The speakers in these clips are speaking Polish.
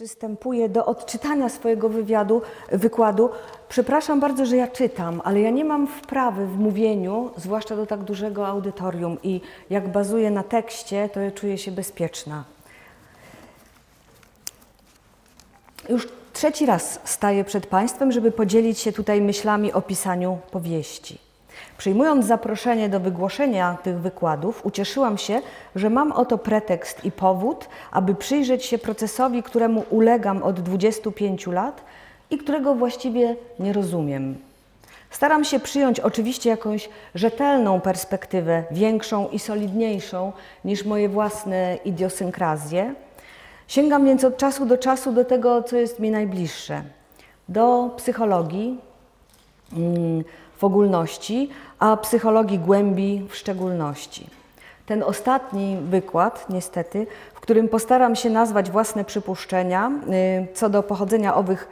przystępuję do odczytania swojego wywiadu, wykładu. Przepraszam bardzo, że ja czytam, ale ja nie mam wprawy w mówieniu, zwłaszcza do tak dużego audytorium i jak bazuję na tekście, to ja czuję się bezpieczna. Już trzeci raz staję przed Państwem, żeby podzielić się tutaj myślami o pisaniu powieści. Przyjmując zaproszenie do wygłoszenia tych wykładów, ucieszyłam się, że mam oto pretekst i powód, aby przyjrzeć się procesowi, któremu ulegam od 25 lat i którego właściwie nie rozumiem. Staram się przyjąć oczywiście jakąś rzetelną perspektywę, większą i solidniejszą niż moje własne idiosynkrazje. Sięgam więc od czasu do czasu do tego, co jest mi najbliższe. Do psychologii mm, w ogólności, a psychologii głębi w szczególności. Ten ostatni wykład, niestety, w którym postaram się nazwać własne przypuszczenia y, co do pochodzenia owych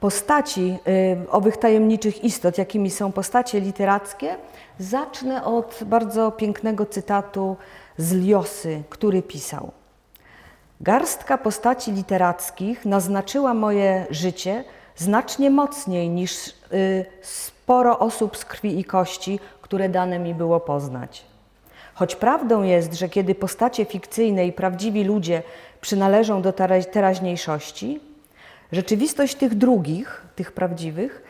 postaci, y, owych tajemniczych istot, jakimi są postacie literackie, zacznę od bardzo pięknego cytatu z Liosy, który pisał. Garstka postaci literackich naznaczyła moje życie znacznie mocniej niż y, sporo osób z krwi i kości, które dane mi było poznać. Choć prawdą jest, że kiedy postacie fikcyjne i prawdziwi ludzie przynależą do teraźniejszości, rzeczywistość tych drugich, tych prawdziwych,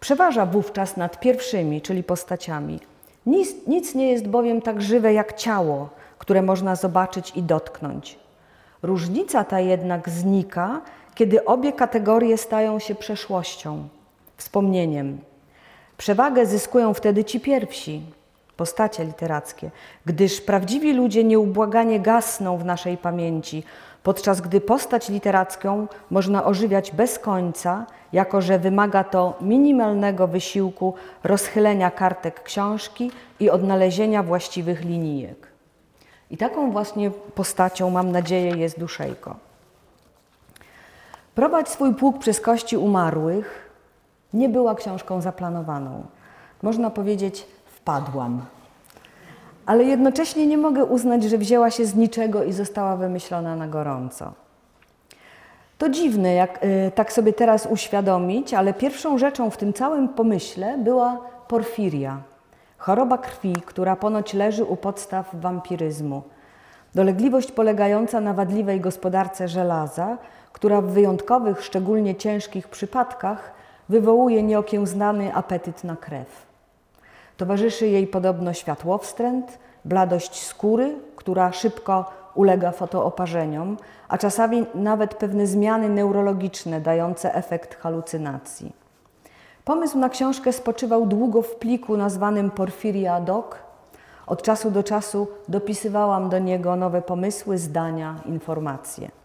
przeważa wówczas nad pierwszymi, czyli postaciami. Nic, nic nie jest bowiem tak żywe jak ciało, które można zobaczyć i dotknąć. Różnica ta jednak znika, kiedy obie kategorie stają się przeszłością, wspomnieniem. Przewagę zyskują wtedy ci pierwsi, postacie literackie, gdyż prawdziwi ludzie nieubłaganie gasną w naszej pamięci, podczas gdy postać literacką można ożywiać bez końca, jako że wymaga to minimalnego wysiłku rozchylenia kartek książki i odnalezienia właściwych linijek. I taką właśnie postacią, mam nadzieję, jest Duszejko. Prowadź swój pług przez kości umarłych nie była książką zaplanowaną. Można powiedzieć, wpadłam. Ale jednocześnie nie mogę uznać, że wzięła się z niczego i została wymyślona na gorąco. To dziwne, jak y, tak sobie teraz uświadomić, ale pierwszą rzeczą w tym całym pomyśle była porfiria, choroba krwi, która ponoć leży u podstaw wampiryzmu. Dolegliwość polegająca na wadliwej gospodarce żelaza, która w wyjątkowych, szczególnie ciężkich przypadkach wywołuje nieokiełznany apetyt na krew. Towarzyszy jej podobno światłowstręt, bladość skóry, która szybko ulega fotooparzeniom, a czasami nawet pewne zmiany neurologiczne dające efekt halucynacji. Pomysł na książkę spoczywał długo w pliku nazwanym Porfiria Doc. Od czasu do czasu dopisywałam do niego nowe pomysły, zdania, informacje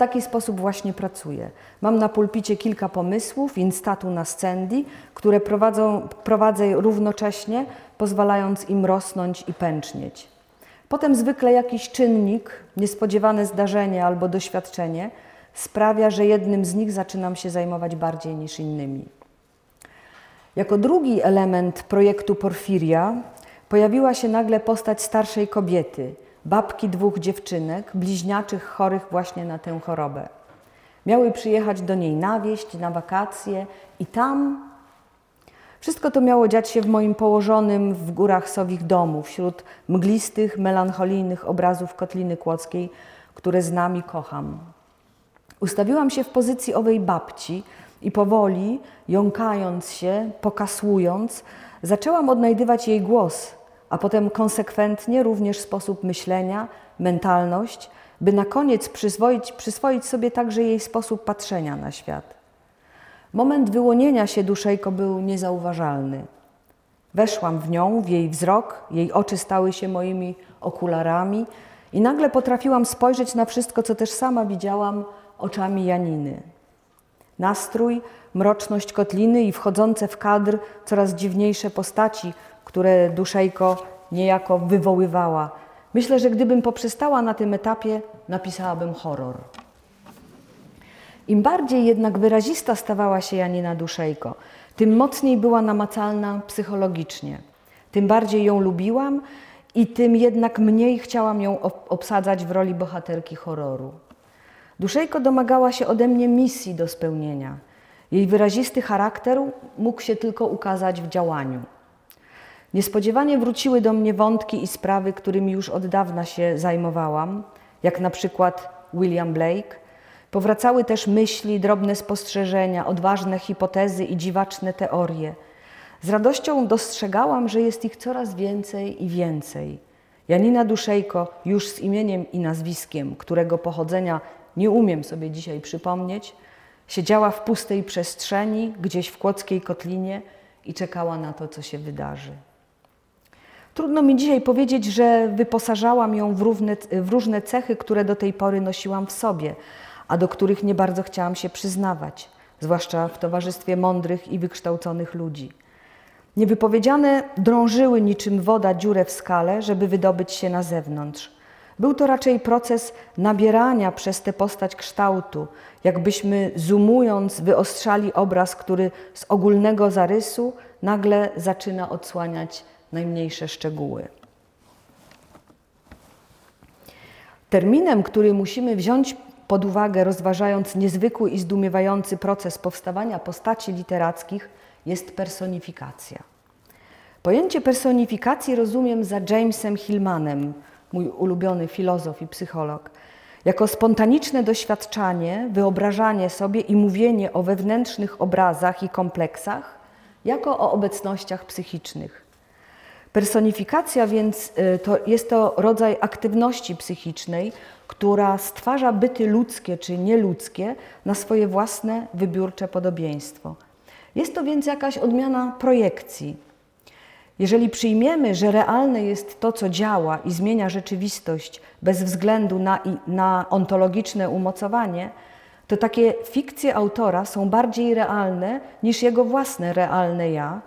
taki sposób właśnie pracuję. Mam na pulpicie kilka pomysłów, instatu na scendi, które prowadzą, prowadzę równocześnie, pozwalając im rosnąć i pęcznieć. Potem zwykle jakiś czynnik, niespodziewane zdarzenie albo doświadczenie sprawia, że jednym z nich zaczynam się zajmować bardziej niż innymi. Jako drugi element projektu Porfiria pojawiła się nagle postać starszej kobiety – babki dwóch dziewczynek, bliźniaczych chorych właśnie na tę chorobę. Miały przyjechać do niej na wieść, na wakacje i tam wszystko to miało dziać się w moim położonym w górach sowich domu, wśród mglistych, melancholijnych obrazów Kotliny Kłodzkiej, które znam i kocham. Ustawiłam się w pozycji owej babci i powoli, jąkając się, pokasłując, zaczęłam odnajdywać jej głos, a potem konsekwentnie również sposób myślenia, mentalność, by na koniec przyswoić, przyswoić sobie także jej sposób patrzenia na świat. Moment wyłonienia się duszejko był niezauważalny. Weszłam w nią, w jej wzrok, jej oczy stały się moimi okularami i nagle potrafiłam spojrzeć na wszystko, co też sama widziałam oczami Janiny. Nastrój, mroczność kotliny i wchodzące w kadr coraz dziwniejsze postaci, które Duszejko niejako wywoływała. Myślę, że gdybym poprzestała na tym etapie, napisałabym horror. Im bardziej jednak wyrazista stawała się Janina Duszejko, tym mocniej była namacalna psychologicznie. Tym bardziej ją lubiłam i tym jednak mniej chciałam ją obsadzać w roli bohaterki horroru. Duszejko domagała się ode mnie misji do spełnienia. Jej wyrazisty charakter mógł się tylko ukazać w działaniu. Niespodziewanie wróciły do mnie wątki i sprawy, którymi już od dawna się zajmowałam, jak na przykład William Blake. Powracały też myśli, drobne spostrzeżenia, odważne hipotezy i dziwaczne teorie. Z radością dostrzegałam, że jest ich coraz więcej i więcej. Janina Duszejko, już z imieniem i nazwiskiem, którego pochodzenia nie umiem sobie dzisiaj przypomnieć, siedziała w pustej przestrzeni, gdzieś w Kłodzkiej Kotlinie i czekała na to, co się wydarzy. Trudno mi dzisiaj powiedzieć, że wyposażałam ją w, równe, w różne cechy, które do tej pory nosiłam w sobie, a do których nie bardzo chciałam się przyznawać, zwłaszcza w towarzystwie mądrych i wykształconych ludzi. Niewypowiedziane drążyły niczym woda dziurę w skale, żeby wydobyć się na zewnątrz. Był to raczej proces nabierania przez tę postać kształtu, jakbyśmy zoomując wyostrzali obraz, który z ogólnego zarysu nagle zaczyna odsłaniać najmniejsze szczegóły. Terminem, który musimy wziąć pod uwagę, rozważając niezwykły i zdumiewający proces powstawania postaci literackich, jest personifikacja. Pojęcie personifikacji rozumiem za Jamesem Hillmanem, mój ulubiony filozof i psycholog, jako spontaniczne doświadczanie, wyobrażanie sobie i mówienie o wewnętrznych obrazach i kompleksach, jako o obecnościach psychicznych. Personifikacja więc y, to jest to rodzaj aktywności psychicznej, która stwarza byty ludzkie czy nieludzkie na swoje własne wybiórcze podobieństwo. Jest to więc jakaś odmiana projekcji. Jeżeli przyjmiemy, że realne jest to, co działa i zmienia rzeczywistość bez względu na, na ontologiczne umocowanie, to takie fikcje autora są bardziej realne niż jego własne realne ja,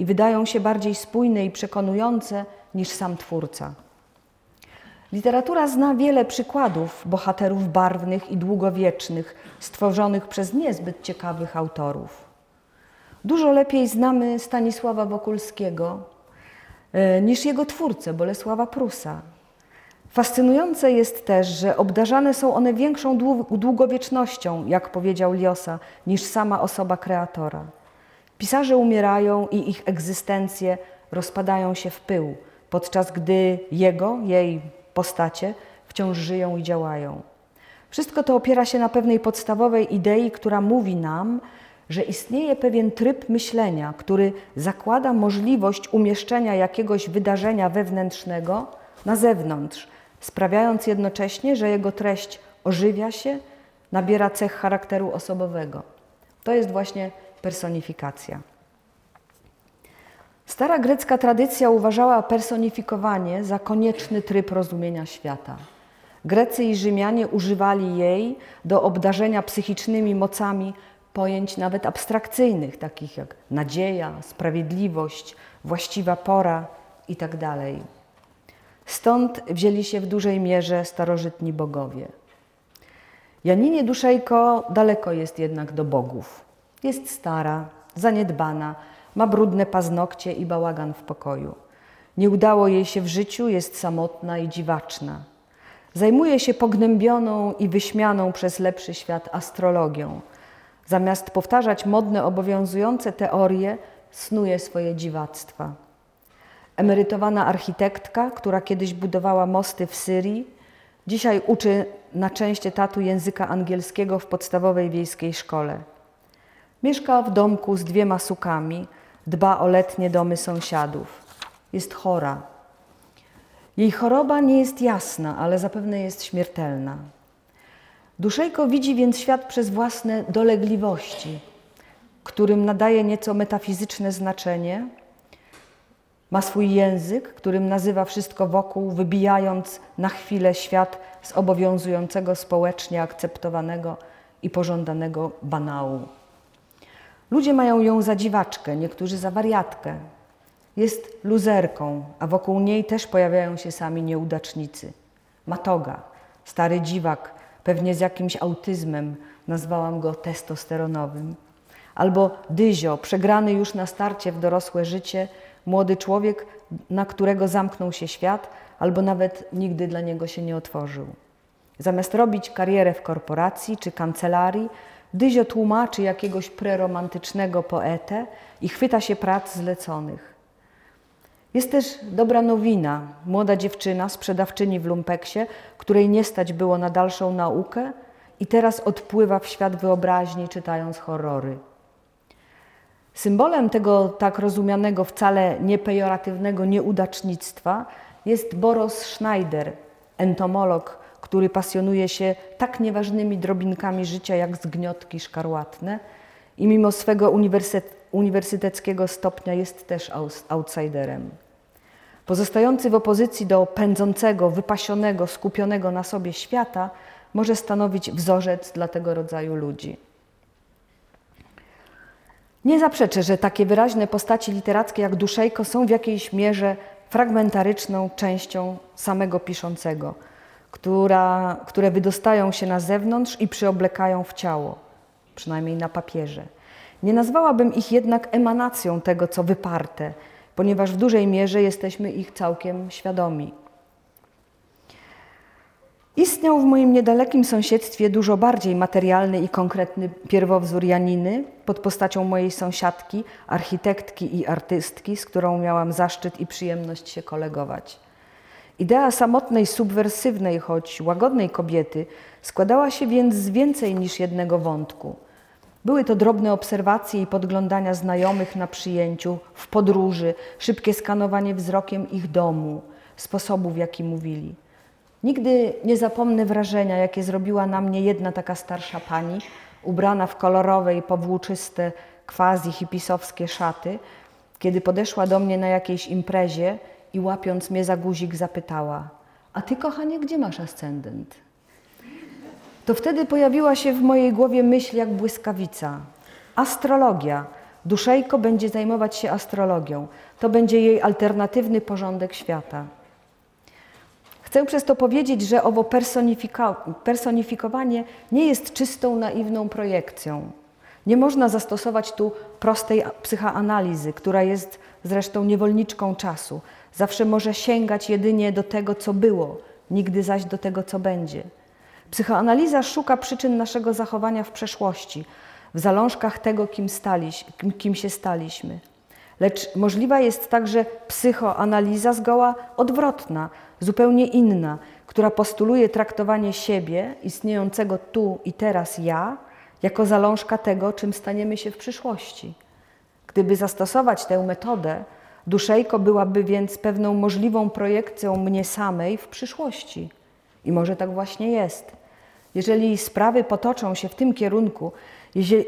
i wydają się bardziej spójne i przekonujące niż sam twórca. Literatura zna wiele przykładów bohaterów barwnych i długowiecznych, stworzonych przez niezbyt ciekawych autorów. Dużo lepiej znamy Stanisława Wokulskiego e, niż jego twórcę Bolesława Prusa. Fascynujące jest też, że obdarzane są one większą długowiecznością, jak powiedział Liosa, niż sama osoba kreatora. Pisarze umierają i ich egzystencje rozpadają się w pył, podczas gdy jego, jej postacie wciąż żyją i działają. Wszystko to opiera się na pewnej podstawowej idei, która mówi nam, że istnieje pewien tryb myślenia, który zakłada możliwość umieszczenia jakiegoś wydarzenia wewnętrznego na zewnątrz, sprawiając jednocześnie, że jego treść ożywia się, nabiera cech charakteru osobowego. To jest właśnie personifikacja. Stara grecka tradycja uważała personifikowanie za konieczny tryb rozumienia świata. Grecy i Rzymianie używali jej do obdarzenia psychicznymi mocami pojęć nawet abstrakcyjnych, takich jak nadzieja, sprawiedliwość, właściwa pora itd. Tak Stąd wzięli się w dużej mierze starożytni bogowie. Janinie Duszejko daleko jest jednak do bogów. Jest stara, zaniedbana, ma brudne paznokcie i bałagan w pokoju. Nie udało jej się w życiu, jest samotna i dziwaczna. Zajmuje się pognębioną i wyśmianą przez lepszy świat astrologią. Zamiast powtarzać modne, obowiązujące teorie, snuje swoje dziwactwa. Emerytowana architektka, która kiedyś budowała mosty w Syrii, dzisiaj uczy na część etatu języka angielskiego w podstawowej wiejskiej szkole. Mieszka w domku z dwiema sukami, dba o letnie domy sąsiadów. Jest chora. Jej choroba nie jest jasna, ale zapewne jest śmiertelna. Duszejko widzi więc świat przez własne dolegliwości, którym nadaje nieco metafizyczne znaczenie. Ma swój język, którym nazywa wszystko wokół, wybijając na chwilę świat z obowiązującego społecznie akceptowanego i pożądanego banału. Ludzie mają ją za dziwaczkę, niektórzy za wariatkę. Jest luzerką, a wokół niej też pojawiają się sami nieudacznicy. Matoga, stary dziwak, pewnie z jakimś autyzmem, nazwałam go testosteronowym. Albo Dyzio, przegrany już na starcie w dorosłe życie, młody człowiek, na którego zamknął się świat, albo nawet nigdy dla niego się nie otworzył. Zamiast robić karierę w korporacji czy kancelarii, Dyzio tłumaczy jakiegoś preromantycznego poetę i chwyta się prac zleconych. Jest też dobra nowina. Młoda dziewczyna, sprzedawczyni w lumpeksie, której nie stać było na dalszą naukę i teraz odpływa w świat wyobraźni, czytając horrory. Symbolem tego tak rozumianego wcale niepejoratywnego nieudacznictwa jest Boros Schneider, entomolog, który pasjonuje się tak nieważnymi drobinkami życia jak zgniotki szkarłatne i mimo swego uniwersyteckiego stopnia jest też outsiderem. Pozostający w opozycji do pędzącego, wypasionego, skupionego na sobie świata, może stanowić wzorzec dla tego rodzaju ludzi. Nie zaprzeczę, że takie wyraźne postaci literackie jak Duszejko są w jakiejś mierze fragmentaryczną częścią samego piszącego, która, które wydostają się na zewnątrz i przyoblekają w ciało, przynajmniej na papierze. Nie nazwałabym ich jednak emanacją tego, co wyparte, ponieważ w dużej mierze jesteśmy ich całkiem świadomi. Istniał w moim niedalekim sąsiedztwie dużo bardziej materialny i konkretny pierwowzór Janiny pod postacią mojej sąsiadki, architektki i artystki, z którą miałam zaszczyt i przyjemność się kolegować. Idea samotnej, subwersywnej, choć łagodnej kobiety składała się więc z więcej niż jednego wątku. Były to drobne obserwacje i podglądania znajomych na przyjęciu, w podróży, szybkie skanowanie wzrokiem ich domu, sposobu w jaki mówili. Nigdy nie zapomnę wrażenia, jakie zrobiła na mnie jedna taka starsza pani, ubrana w kolorowe i powłóczyste, quasi hipisowskie szaty, kiedy podeszła do mnie na jakiejś imprezie i łapiąc mnie za guzik zapytała: A ty, kochanie, gdzie masz ascendent? To wtedy pojawiła się w mojej głowie myśl jak błyskawica. Astrologia. Duszejko będzie zajmować się astrologią. To będzie jej alternatywny porządek świata. Chcę przez to powiedzieć, że owo personifikowanie nie jest czystą, naiwną projekcją. Nie można zastosować tu prostej psychoanalizy, która jest zresztą niewolniczką czasu. Zawsze może sięgać jedynie do tego, co było, nigdy zaś do tego, co będzie. Psychoanaliza szuka przyczyn naszego zachowania w przeszłości, w zalążkach tego, kim, staliś, kim się staliśmy. Lecz możliwa jest także psychoanaliza zgoła odwrotna, zupełnie inna, która postuluje traktowanie siebie, istniejącego tu i teraz ja, jako zalążka tego, czym staniemy się w przyszłości. Gdyby zastosować tę metodę, duszejko byłaby więc pewną możliwą projekcją mnie samej w przyszłości. I może tak właśnie jest. Jeżeli sprawy potoczą się w tym kierunku,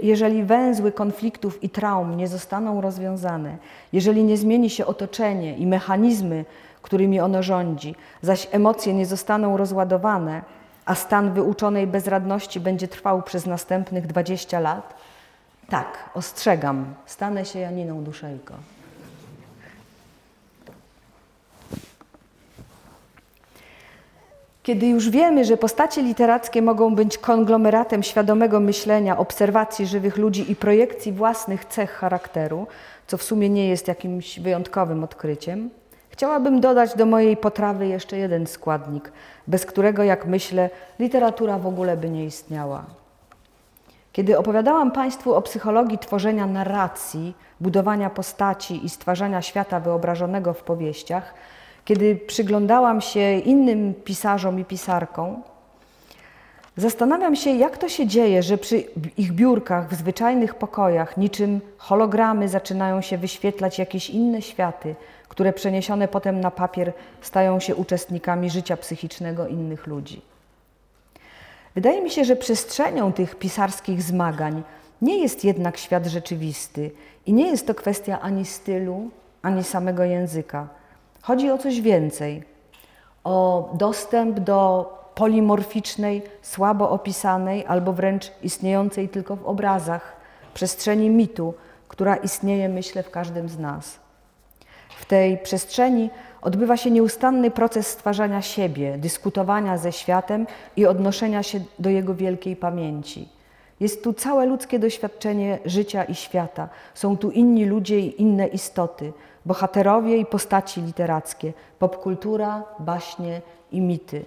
jeżeli węzły konfliktów i traum nie zostaną rozwiązane, jeżeli nie zmieni się otoczenie i mechanizmy, którymi ono rządzi, zaś emocje nie zostaną rozładowane, a stan wyuczonej bezradności będzie trwał przez następnych 20 lat, tak, ostrzegam, stanę się Janiną Duszejko. Kiedy już wiemy, że postacie literackie mogą być konglomeratem świadomego myślenia, obserwacji żywych ludzi i projekcji własnych cech charakteru, co w sumie nie jest jakimś wyjątkowym odkryciem, chciałabym dodać do mojej potrawy jeszcze jeden składnik, bez którego, jak myślę, literatura w ogóle by nie istniała. Kiedy opowiadałam Państwu o psychologii tworzenia narracji, budowania postaci i stwarzania świata wyobrażonego w powieściach, kiedy przyglądałam się innym pisarzom i pisarkom, zastanawiam się, jak to się dzieje, że przy ich biurkach w zwyczajnych pokojach, niczym hologramy, zaczynają się wyświetlać jakieś inne światy, które przeniesione potem na papier stają się uczestnikami życia psychicznego innych ludzi. Wydaje mi się, że przestrzenią tych pisarskich zmagań nie jest jednak świat rzeczywisty i nie jest to kwestia ani stylu, ani samego języka Chodzi o coś więcej. O dostęp do polimorficznej, słabo opisanej albo wręcz istniejącej tylko w obrazach przestrzeni mitu, która istnieje, myślę, w każdym z nas. W tej przestrzeni odbywa się nieustanny proces stwarzania siebie, dyskutowania ze światem i odnoszenia się do jego wielkiej pamięci. Jest tu całe ludzkie doświadczenie życia i świata. Są tu inni ludzie i inne istoty, bohaterowie i postaci literackie, popkultura, baśnie i mity.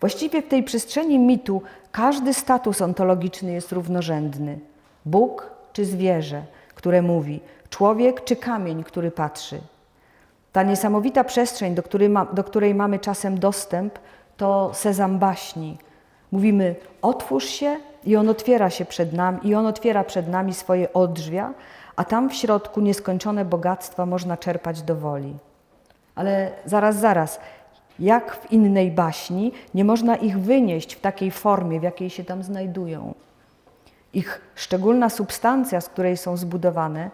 Właściwie w tej przestrzeni mitu każdy status ontologiczny jest równorzędny. Bóg czy zwierzę, które mówi, człowiek czy kamień, który patrzy. Ta niesamowita przestrzeń, do której, ma, do której mamy czasem dostęp, to sezam baśni. Mówimy, otwórz się i on otwiera się przed nami, i on otwiera przed nami swoje odrzwia, a tam w środku nieskończone bogactwa można czerpać do woli. Ale zaraz, zaraz, jak w innej baśni, nie można ich wynieść w takiej formie, w jakiej się tam znajdują. Ich szczególna substancja, z której są zbudowane,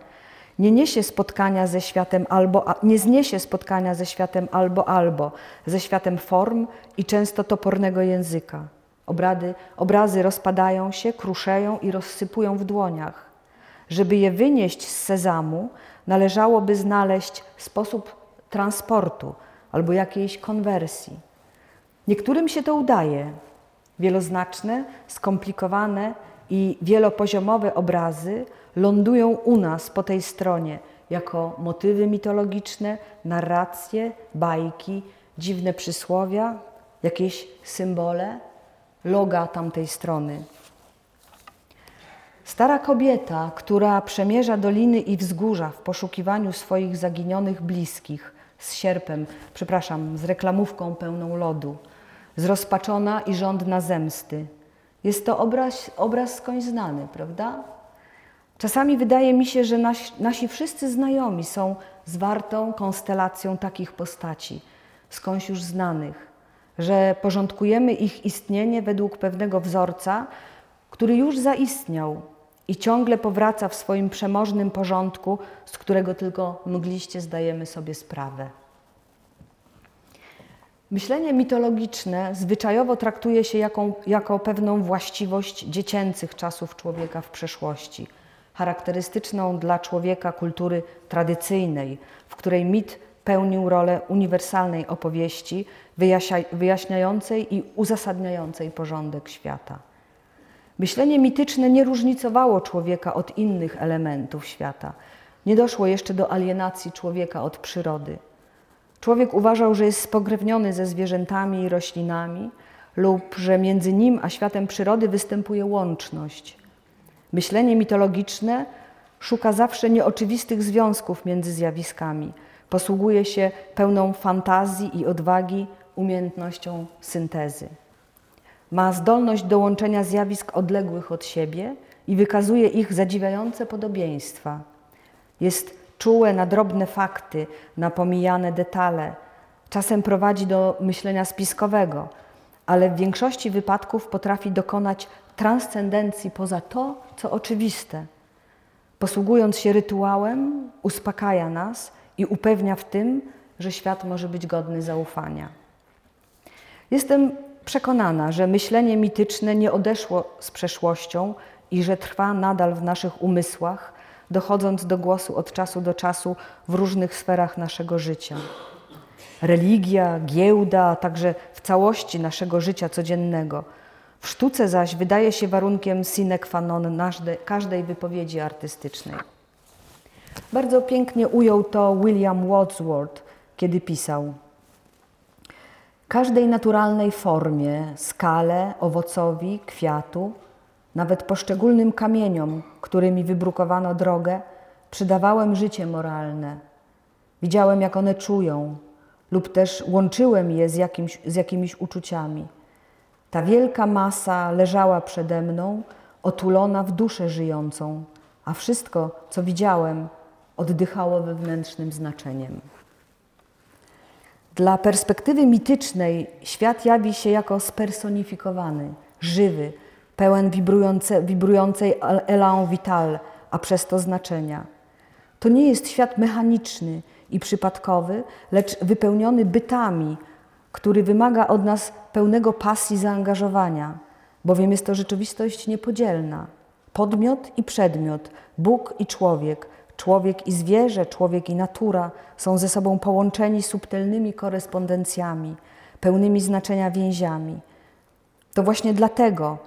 nie niesie spotkania ze światem albo, nie zniesie spotkania ze światem albo albo, ze światem form i często topornego języka. Obrady, obrazy rozpadają się, kruszeją i rozsypują w dłoniach. Żeby je wynieść z sezamu, należałoby znaleźć sposób transportu albo jakiejś konwersji. Niektórym się to udaje. Wieloznaczne, skomplikowane i wielopoziomowe obrazy lądują u nas po tej stronie jako motywy mitologiczne, narracje, bajki, dziwne przysłowia, jakieś symbole, loga tamtej strony. Stara kobieta, która przemierza doliny i wzgórza w poszukiwaniu swoich zaginionych bliskich, z sierpem, przepraszam, z reklamówką pełną lodu, zrozpaczona i żądna zemsty. Jest to obraz, obraz skądś znany, prawda? Czasami wydaje mi się, że nasi, nasi wszyscy znajomi są zwartą konstelacją takich postaci, skądś już znanych, że porządkujemy ich istnienie według pewnego wzorca, który już zaistniał i ciągle powraca w swoim przemożnym porządku, z którego tylko mgliście zdajemy sobie sprawę. Myślenie mitologiczne zwyczajowo traktuje się jako, jako pewną właściwość dziecięcych czasów człowieka w przeszłości, charakterystyczną dla człowieka kultury tradycyjnej, w której mit pełnił rolę uniwersalnej opowieści, wyjaśniającej i uzasadniającej porządek świata. Myślenie mityczne nie różnicowało człowieka od innych elementów świata. Nie doszło jeszcze do alienacji człowieka od przyrody. Człowiek uważał, że jest spokrewniony ze zwierzętami i roślinami, lub że między nim a światem przyrody występuje łączność. Myślenie mitologiczne szuka zawsze nieoczywistych związków między zjawiskami, posługuje się pełną fantazji i odwagi umiejętnością syntezy. Ma zdolność do łączenia zjawisk odległych od siebie i wykazuje ich zadziwiające podobieństwa. Jest czułe na drobne fakty, na pomijane detale. Czasem prowadzi do myślenia spiskowego, ale w większości wypadków potrafi dokonać transcendencji poza to, co oczywiste. Posługując się rytuałem, uspokaja nas i upewnia w tym, że świat może być godny zaufania. Jestem przekonana, że myślenie mityczne nie odeszło z przeszłością i że trwa nadal w naszych umysłach, dochodząc do głosu od czasu do czasu w różnych sferach naszego życia. Religia, giełda, a także w całości naszego życia codziennego. W sztuce zaś wydaje się warunkiem sine qua non każdej wypowiedzi artystycznej. Bardzo pięknie ujął to William Wordsworth, kiedy pisał: Każdej naturalnej formie, skale, owocowi, kwiatu, nawet poszczególnym kamieniom, którymi wybrukowano drogę, przydawałem życie moralne. Widziałem, jak one czują, lub też łączyłem je z, jakimś, z jakimiś uczuciami. Ta wielka masa leżała przede mną, otulona w duszę żyjącą, a wszystko, co widziałem, oddychało wewnętrznym znaczeniem. Dla perspektywy mitycznej świat jawi się jako spersonifikowany, żywy, pełen wibrujące, wibrującej elan vital, a przez to znaczenia. To nie jest świat mechaniczny i przypadkowy, lecz wypełniony bytami, który wymaga od nas pełnego pasji zaangażowania, bowiem jest to rzeczywistość niepodzielna. Podmiot i przedmiot, Bóg i człowiek, człowiek i zwierzę, człowiek i natura są ze sobą połączeni subtelnymi korespondencjami, pełnymi znaczenia więziami. To właśnie dlatego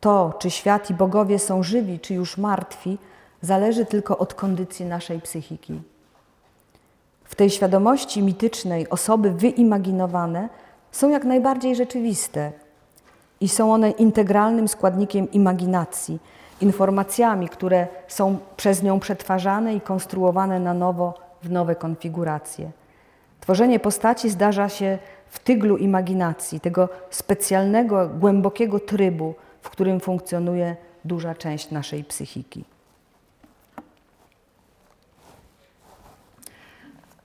to, czy świat i bogowie są żywi, czy już martwi, zależy tylko od kondycji naszej psychiki. W tej świadomości mitycznej osoby wyimaginowane są jak najbardziej rzeczywiste i są one integralnym składnikiem imaginacji, informacjami, które są przez nią przetwarzane i konstruowane na nowo w nowe konfiguracje. Tworzenie postaci zdarza się w tyglu imaginacji, tego specjalnego, głębokiego trybu, w którym funkcjonuje duża część naszej psychiki.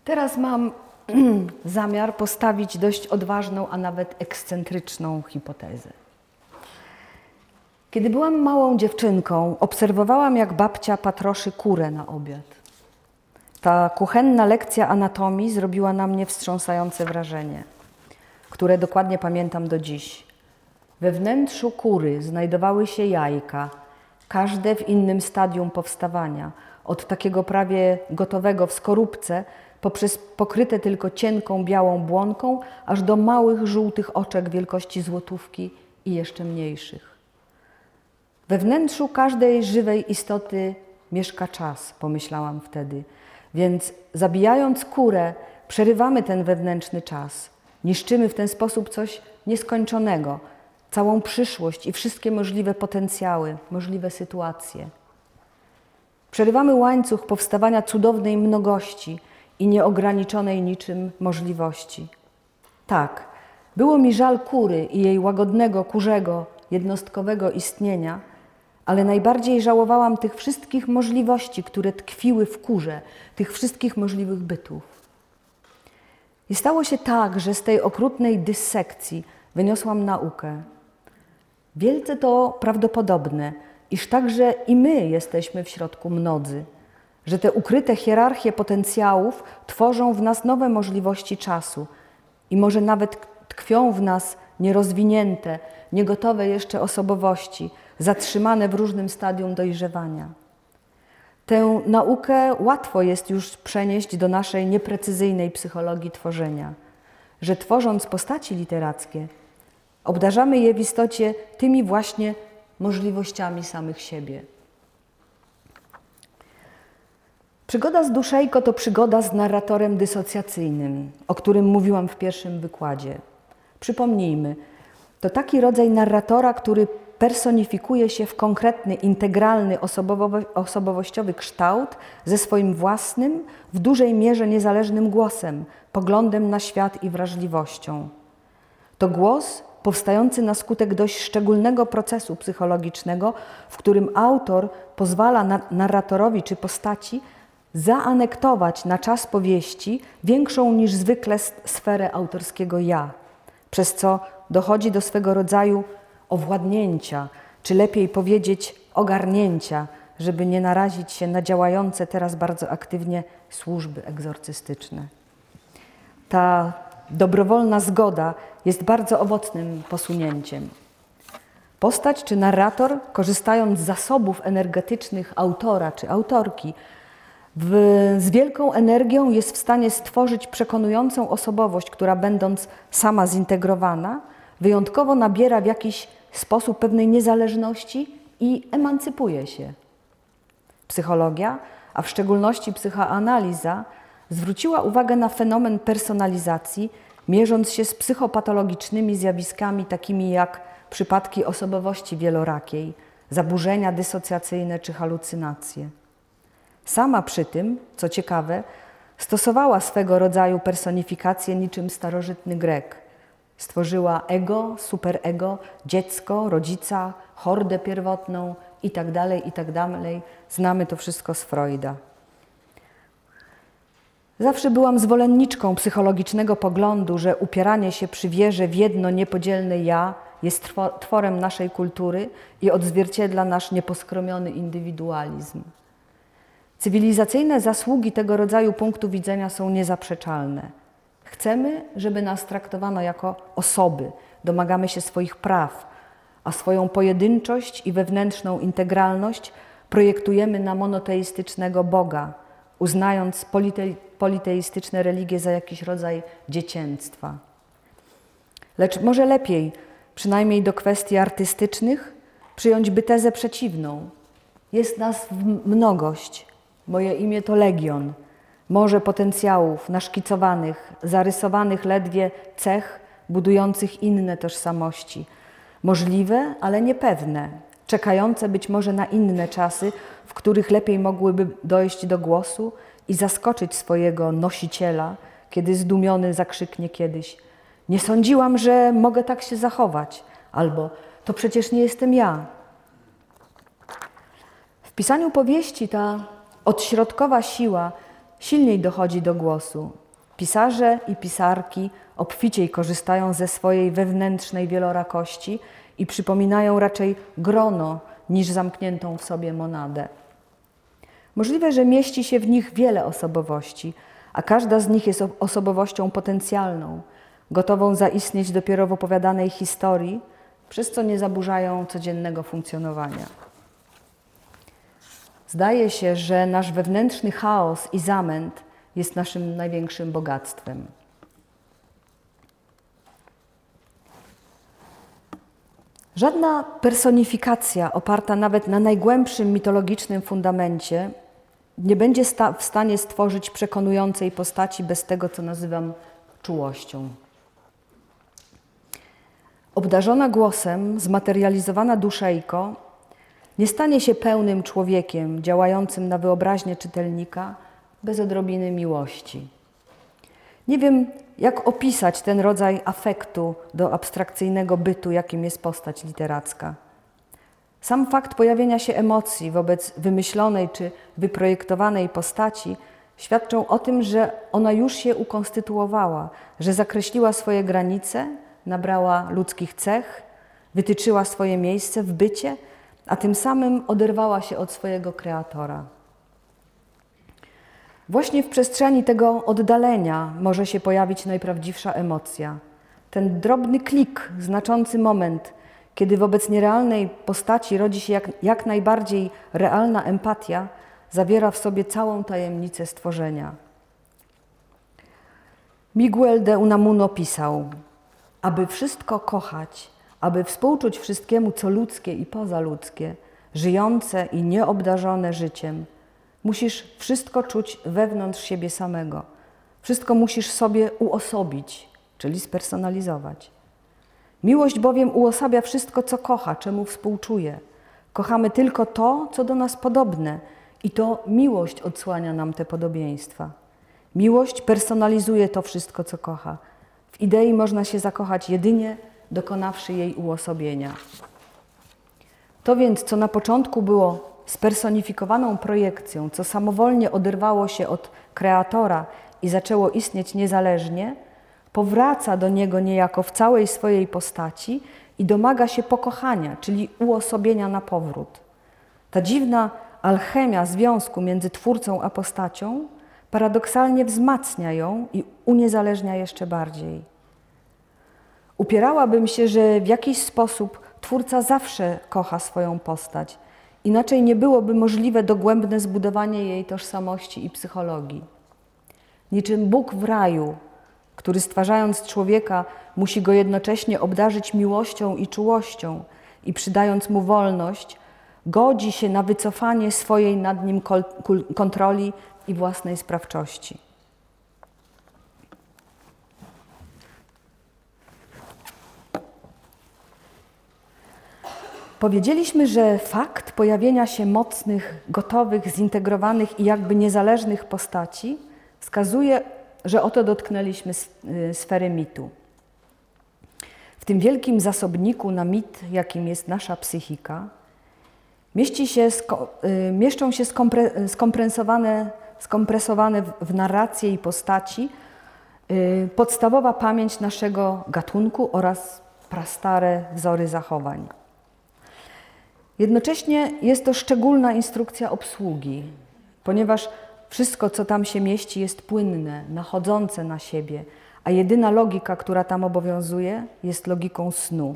Teraz mam zamiar postawić dość odważną, a nawet ekscentryczną hipotezę. Kiedy byłam małą dziewczynką, obserwowałam, jak babcia patroszy kurę na obiad. Ta kuchenna lekcja anatomii zrobiła na mnie wstrząsające wrażenie, które dokładnie pamiętam do dziś. We wnętrzu kury znajdowały się jajka, każde w innym stadium powstawania, od takiego prawie gotowego w skorupce, poprzez pokryte tylko cienką białą błonką, aż do małych żółtych oczek wielkości złotówki i jeszcze mniejszych. We wnętrzu każdej żywej istoty mieszka czas, pomyślałam wtedy. Więc zabijając kurę, przerywamy ten wewnętrzny czas. Niszczymy w ten sposób coś nieskończonego, całą przyszłość i wszystkie możliwe potencjały, możliwe sytuacje. Przerywamy łańcuch powstawania cudownej mnogości i nieograniczonej niczym możliwości. Tak, było mi żal kury i jej łagodnego, kurzego, jednostkowego istnienia, ale najbardziej żałowałam tych wszystkich możliwości, które tkwiły w kurze, tych wszystkich możliwych bytów. I stało się tak, że z tej okrutnej dyssekcji wyniosłam naukę. Wielce to prawdopodobne, iż także i my jesteśmy w środku mnodzy, że te ukryte hierarchie potencjałów tworzą w nas nowe możliwości czasu i może nawet tkwią w nas nierozwinięte, niegotowe jeszcze osobowości, zatrzymane w różnym stadium dojrzewania. Tę naukę łatwo jest już przenieść do naszej nieprecyzyjnej psychologii tworzenia, że tworząc postaci literackie, obdarzamy je w istocie tymi właśnie możliwościami samych siebie. Przygoda z Duszejko to przygoda z narratorem dysocjacyjnym, o którym mówiłam w pierwszym wykładzie. Przypomnijmy, to taki rodzaj narratora, który personifikuje się w konkretny, integralny, osobowościowy kształt ze swoim własnym, w dużej mierze niezależnym głosem, poglądem na świat i wrażliwością. To głos powstający na skutek dość szczególnego procesu psychologicznego, w którym autor pozwala na narratorowi czy postaci zaanektować na czas powieści większą niż zwykle sferę autorskiego ja, przez co dochodzi do swego rodzaju owładnięcia, czy lepiej powiedzieć ogarnięcia, żeby nie narazić się na działające teraz bardzo aktywnie służby egzorcystyczne. Ta dobrowolna zgoda jest bardzo owocnym posunięciem. Postać czy narrator, korzystając z zasobów energetycznych autora czy autorki, w, z wielką energią jest w stanie stworzyć przekonującą osobowość, która będąc sama zintegrowana, wyjątkowo nabiera w jakiś sposób pewnej niezależności i emancypuje się. Psychologia, a w szczególności psychoanaliza, zwróciła uwagę na fenomen personalizacji, mierząc się z psychopatologicznymi zjawiskami takimi jak przypadki osobowości wielorakiej, zaburzenia dysocjacyjne czy halucynacje. Sama przy tym, co ciekawe, stosowała swego rodzaju personifikację niczym starożytny Grek. Stworzyła ego, superego, dziecko, rodzica, hordę pierwotną itd., tak itd. Tak Znamy to wszystko z Freuda. Zawsze byłam zwolenniczką psychologicznego poglądu, że upieranie się przy wierze w jedno niepodzielne ja jest tworem naszej kultury i odzwierciedla nasz nieposkromiony indywidualizm. Cywilizacyjne zasługi tego rodzaju punktu widzenia są niezaprzeczalne. Chcemy, żeby nas traktowano jako osoby, domagamy się swoich praw, a swoją pojedynczość i wewnętrzną integralność projektujemy na monoteistycznego Boga, uznając polite politeistyczne religie za jakiś rodzaj dziecięctwa. Lecz może lepiej, przynajmniej do kwestii artystycznych, przyjąć by tezę przeciwną. Jest nas mnogość, Moje imię to Legion, morze potencjałów naszkicowanych, zarysowanych ledwie cech budujących inne tożsamości. Możliwe, ale niepewne, czekające być może na inne czasy, w których lepiej mogłyby dojść do głosu i zaskoczyć swojego nosiciela, kiedy zdumiony zakrzyknie kiedyś: Nie sądziłam, że mogę tak się zachować, albo to przecież nie jestem ja. W pisaniu powieści ta odśrodkowa siła silniej dochodzi do głosu. Pisarze i pisarki obficiej korzystają ze swojej wewnętrznej wielorakości i przypominają raczej grono niż zamkniętą w sobie monadę. Możliwe, że mieści się w nich wiele osobowości, a każda z nich jest osobowością potencjalną, gotową zaistnieć dopiero w opowiadanej historii, przez co nie zaburzają codziennego funkcjonowania. Zdaje się, że nasz wewnętrzny chaos i zamęt jest naszym największym bogactwem. Żadna personifikacja oparta nawet na najgłębszym mitologicznym fundamencie nie będzie sta w stanie stworzyć przekonującej postaci bez tego, co nazywam czułością. Obdarzona głosem, zmaterializowana duszejko nie stanie się pełnym człowiekiem działającym na wyobraźnię czytelnika bez odrobiny miłości. Nie wiem, jak opisać ten rodzaj afektu do abstrakcyjnego bytu, jakim jest postać literacka. Sam fakt pojawienia się emocji wobec wymyślonej czy wyprojektowanej postaci świadczą o tym, że ona już się ukonstytuowała, że zakreśliła swoje granice, nabrała ludzkich cech, wytyczyła swoje miejsce w bycie, a tym samym oderwała się od swojego kreatora. Właśnie w przestrzeni tego oddalenia może się pojawić najprawdziwsza emocja. Ten drobny klik, znaczący moment, kiedy wobec nierealnej postaci rodzi się jak, jak najbardziej realna empatia, zawiera w sobie całą tajemnicę stworzenia. Miguel de Unamuno pisał: Aby wszystko kochać, aby współczuć wszystkiemu, co ludzkie i pozaludzkie, żyjące i nieobdarzone życiem, musisz wszystko czuć wewnątrz siebie samego. Wszystko musisz sobie uosobić, czyli spersonalizować. Miłość bowiem uosabia wszystko, co kocha, czemu współczuje. Kochamy tylko to, co do nas podobne, i to miłość odsłania nam te podobieństwa. Miłość personalizuje to wszystko, co kocha. W idei można się zakochać jedynie dokonawszy jej uosobienia. To więc, co na początku było spersonifikowaną projekcją, co samowolnie oderwało się od kreatora i zaczęło istnieć niezależnie, powraca do niego niejako w całej swojej postaci i domaga się pokochania, czyli uosobienia na powrót. Ta dziwna alchemia związku między twórcą a postacią paradoksalnie wzmacnia ją i uniezależnia jeszcze bardziej. Upierałabym się, że w jakiś sposób twórca zawsze kocha swoją postać, inaczej nie byłoby możliwe dogłębne zbudowanie jej tożsamości i psychologii. Niczym Bóg w raju który stwarzając człowieka musi go jednocześnie obdarzyć miłością i czułością i przydając mu wolność, godzi się na wycofanie swojej nad nim kontroli i własnej sprawczości. Powiedzieliśmy, że fakt pojawienia się mocnych, gotowych, zintegrowanych i jakby niezależnych postaci wskazuje że oto dotknęliśmy y, sfery mitu. W tym wielkim zasobniku na mit, jakim jest nasza psychika, mieści się, y, mieszczą się skompresowane, skompresowane w narrację i postaci y, podstawowa pamięć naszego gatunku oraz prastare wzory zachowań. Jednocześnie jest to szczególna instrukcja obsługi, ponieważ wszystko, co tam się mieści, jest płynne, nachodzące na siebie, a jedyna logika, która tam obowiązuje, jest logiką snu.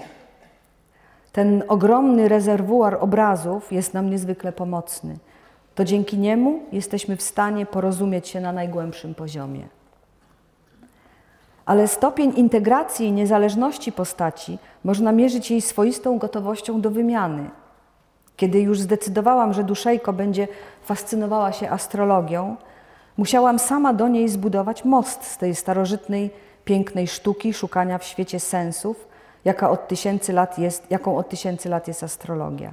Ten ogromny rezerwuar obrazów jest nam niezwykle pomocny. To dzięki niemu jesteśmy w stanie porozumieć się na najgłębszym poziomie. Ale stopień integracji i niezależności postaci można mierzyć jej swoistą gotowością do wymiany, kiedy już zdecydowałam, że Duszejko będzie fascynowała się astrologią, musiałam sama do niej zbudować most z tej starożytnej pięknej sztuki szukania w świecie sensów, jaka od tysięcy lat jest, jaką od tysięcy lat jest astrologia.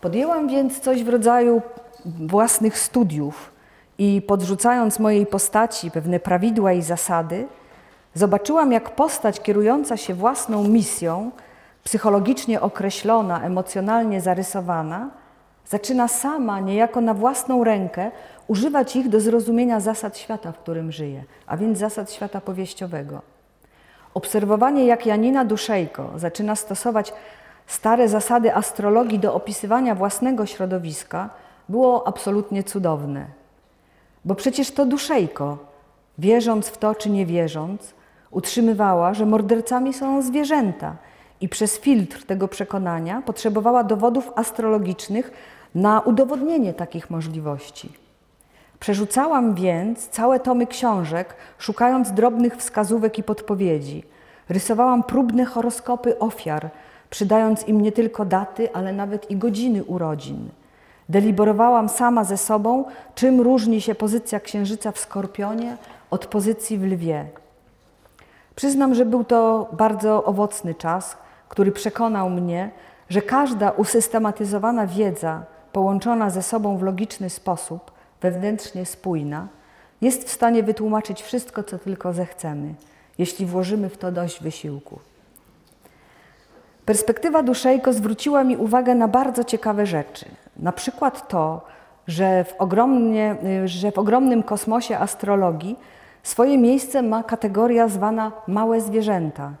Podjęłam więc coś w rodzaju własnych studiów i podrzucając mojej postaci pewne prawidła i zasady, zobaczyłam, jak postać kierująca się własną misją, psychologicznie określona, emocjonalnie zarysowana, zaczyna sama, niejako na własną rękę, używać ich do zrozumienia zasad świata, w którym żyje, a więc zasad świata powieściowego. Obserwowanie, jak Janina Duszejko zaczyna stosować stare zasady astrologii do opisywania własnego środowiska, było absolutnie cudowne. Bo przecież to Duszejko, wierząc w to czy nie wierząc, utrzymywała, że mordercami są zwierzęta i przez filtr tego przekonania potrzebowała dowodów astrologicznych na udowodnienie takich możliwości. Przerzucałam więc całe tomy książek, szukając drobnych wskazówek i podpowiedzi. Rysowałam próbne horoskopy ofiar, przydając im nie tylko daty, ale nawet i godziny urodzin. Deliberowałam sama ze sobą, czym różni się pozycja księżyca w skorpionie od pozycji w lwie. Przyznam, że był to bardzo owocny czas, który przekonał mnie, że każda usystematyzowana wiedza, połączona ze sobą w logiczny sposób, wewnętrznie spójna, jest w stanie wytłumaczyć wszystko, co tylko zechcemy, jeśli włożymy w to dość wysiłku. Perspektywa Duszejko zwróciła mi uwagę na bardzo ciekawe rzeczy. Na przykład to, że w, ogromnie, że w ogromnym kosmosie astrologii swoje miejsce ma kategoria zwana małe zwierzęta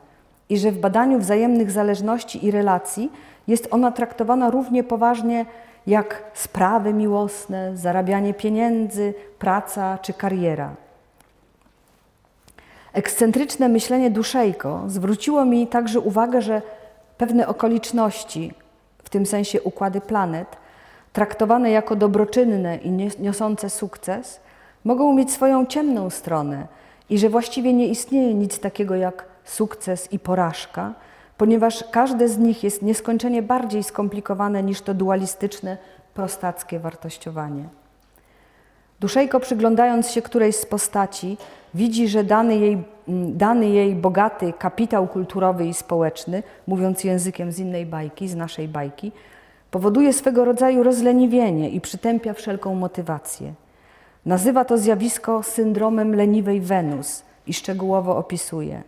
i że w badaniu wzajemnych zależności i relacji jest ona traktowana równie poważnie jak sprawy miłosne, zarabianie pieniędzy, praca czy kariera. Ekscentryczne myślenie Duszejko zwróciło mi także uwagę, że pewne okoliczności, w tym sensie układy planet, traktowane jako dobroczynne i niosące sukces, mogą mieć swoją ciemną stronę i że właściwie nie istnieje nic takiego jak sukces i porażka, ponieważ każde z nich jest nieskończenie bardziej skomplikowane niż to dualistyczne, prostackie wartościowanie. Duszejko, przyglądając się którejś z postaci, widzi, że dany jej, dany jej bogaty kapitał kulturowy i społeczny, mówiąc językiem z innej bajki, z naszej bajki, powoduje swego rodzaju rozleniwienie i przytępia wszelką motywację. Nazywa to zjawisko syndromem leniwej Wenus i szczegółowo opisuje.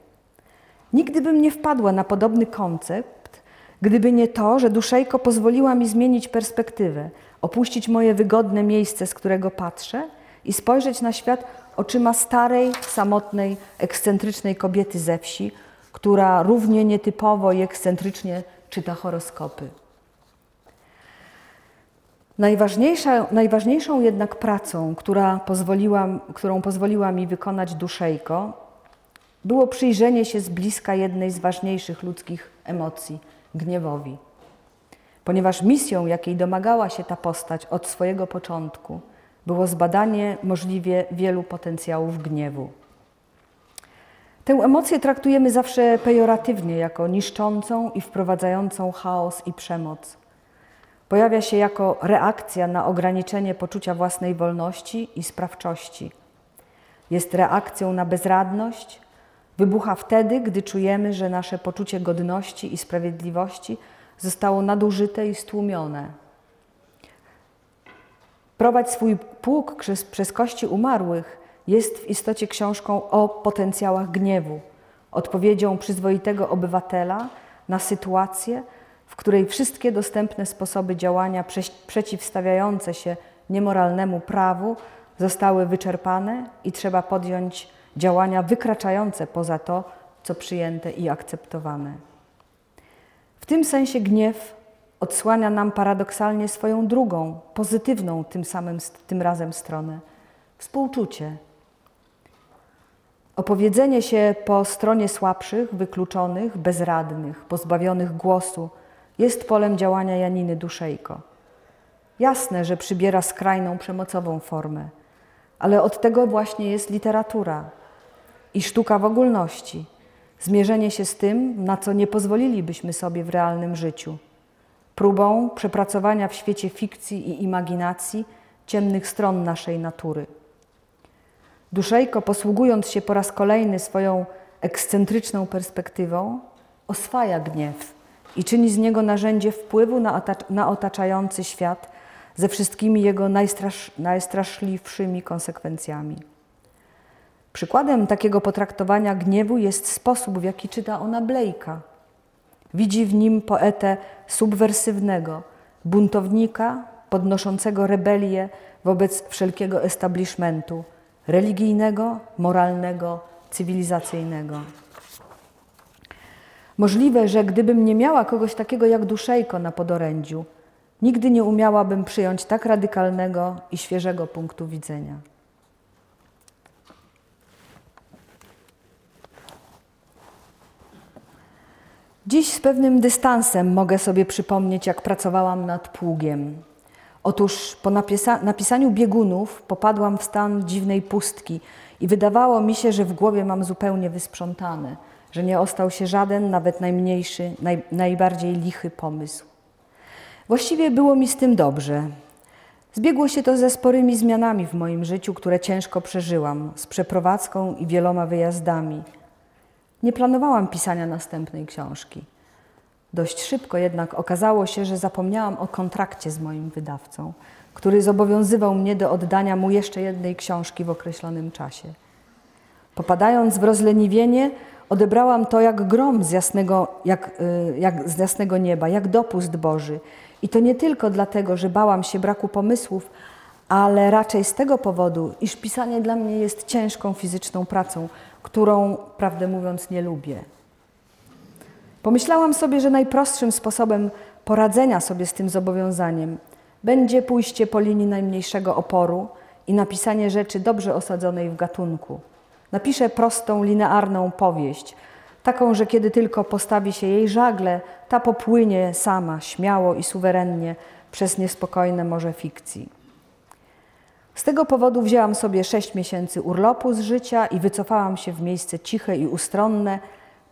Nigdy bym nie wpadła na podobny koncept, gdyby nie to, że duszejko pozwoliła mi zmienić perspektywę, opuścić moje wygodne miejsce, z którego patrzę i spojrzeć na świat oczyma starej, samotnej, ekscentrycznej kobiety ze wsi, która równie nietypowo i ekscentrycznie czyta horoskopy. Najważniejsza, najważniejszą jednak pracą, która pozwoliła, którą pozwoliła mi wykonać duszejko, było przyjrzenie się z bliska jednej z ważniejszych ludzkich emocji gniewowi. Ponieważ misją, jakiej domagała się ta postać od swojego początku, było zbadanie możliwie wielu potencjałów gniewu. Tę emocję traktujemy zawsze pejoratywnie, jako niszczącą i wprowadzającą chaos i przemoc. Pojawia się jako reakcja na ograniczenie poczucia własnej wolności i sprawczości. Jest reakcją na bezradność, wybucha wtedy, gdy czujemy, że nasze poczucie godności i sprawiedliwości zostało nadużyte i stłumione. Prowadź swój pług przez, przez kości umarłych jest w istocie książką o potencjałach gniewu, odpowiedzią przyzwoitego obywatela na sytuację, w której wszystkie dostępne sposoby działania przeciwstawiające się niemoralnemu prawu zostały wyczerpane i trzeba podjąć działania wykraczające poza to, co przyjęte i akceptowane. W tym sensie gniew odsłania nam paradoksalnie swoją drugą, pozytywną tym samym tym razem stronę współczucie. Opowiedzenie się po stronie słabszych, wykluczonych, bezradnych, pozbawionych głosu jest polem działania Janiny Duszejko. Jasne, że przybiera skrajną przemocową formę, ale od tego właśnie jest literatura i sztuka w ogólności. Zmierzenie się z tym, na co nie pozwolilibyśmy sobie w realnym życiu. Próbą przepracowania w świecie fikcji i imaginacji ciemnych stron naszej natury. Duszejko, posługując się po raz kolejny swoją ekscentryczną perspektywą, oswaja gniew i czyni z niego narzędzie wpływu na, na otaczający świat ze wszystkimi jego najstrasz, najstraszliwszymi konsekwencjami. Przykładem takiego potraktowania gniewu jest sposób, w jaki czyta ona Blake'a. Widzi w nim poetę subwersywnego, buntownika podnoszącego rebelię wobec wszelkiego establishmentu religijnego, moralnego, cywilizacyjnego. Możliwe, że gdybym nie miała kogoś takiego jak Duszejko na podorędziu, nigdy nie umiałabym przyjąć tak radykalnego i świeżego punktu widzenia. Dziś z pewnym dystansem mogę sobie przypomnieć, jak pracowałam nad pługiem. Otóż po napisa napisaniu biegunów popadłam w stan dziwnej pustki i wydawało mi się, że w głowie mam zupełnie wysprzątane, że nie ostał się żaden, nawet najmniejszy, naj najbardziej lichy pomysł. Właściwie było mi z tym dobrze. Zbiegło się to ze sporymi zmianami w moim życiu, które ciężko przeżyłam, z przeprowadzką i wieloma wyjazdami. Nie planowałam pisania następnej książki. Dość szybko jednak okazało się, że zapomniałam o kontrakcie z moim wydawcą, który zobowiązywał mnie do oddania mu jeszcze jednej książki w określonym czasie. Popadając w rozleniwienie, odebrałam to jak grom z jasnego, jak, y, jak z jasnego nieba, jak dopust Boży. I to nie tylko dlatego, że bałam się braku pomysłów, ale raczej z tego powodu, iż pisanie dla mnie jest ciężką fizyczną pracą, którą, prawdę mówiąc, nie lubię. Pomyślałam sobie, że najprostszym sposobem poradzenia sobie z tym zobowiązaniem będzie pójście po linii najmniejszego oporu i napisanie rzeczy dobrze osadzonej w gatunku. Napiszę prostą, linearną powieść, taką, że kiedy tylko postawi się jej żagle, ta popłynie sama, śmiało i suwerennie przez niespokojne morze fikcji. Z tego powodu wzięłam sobie sześć miesięcy urlopu z życia i wycofałam się w miejsce ciche i ustronne,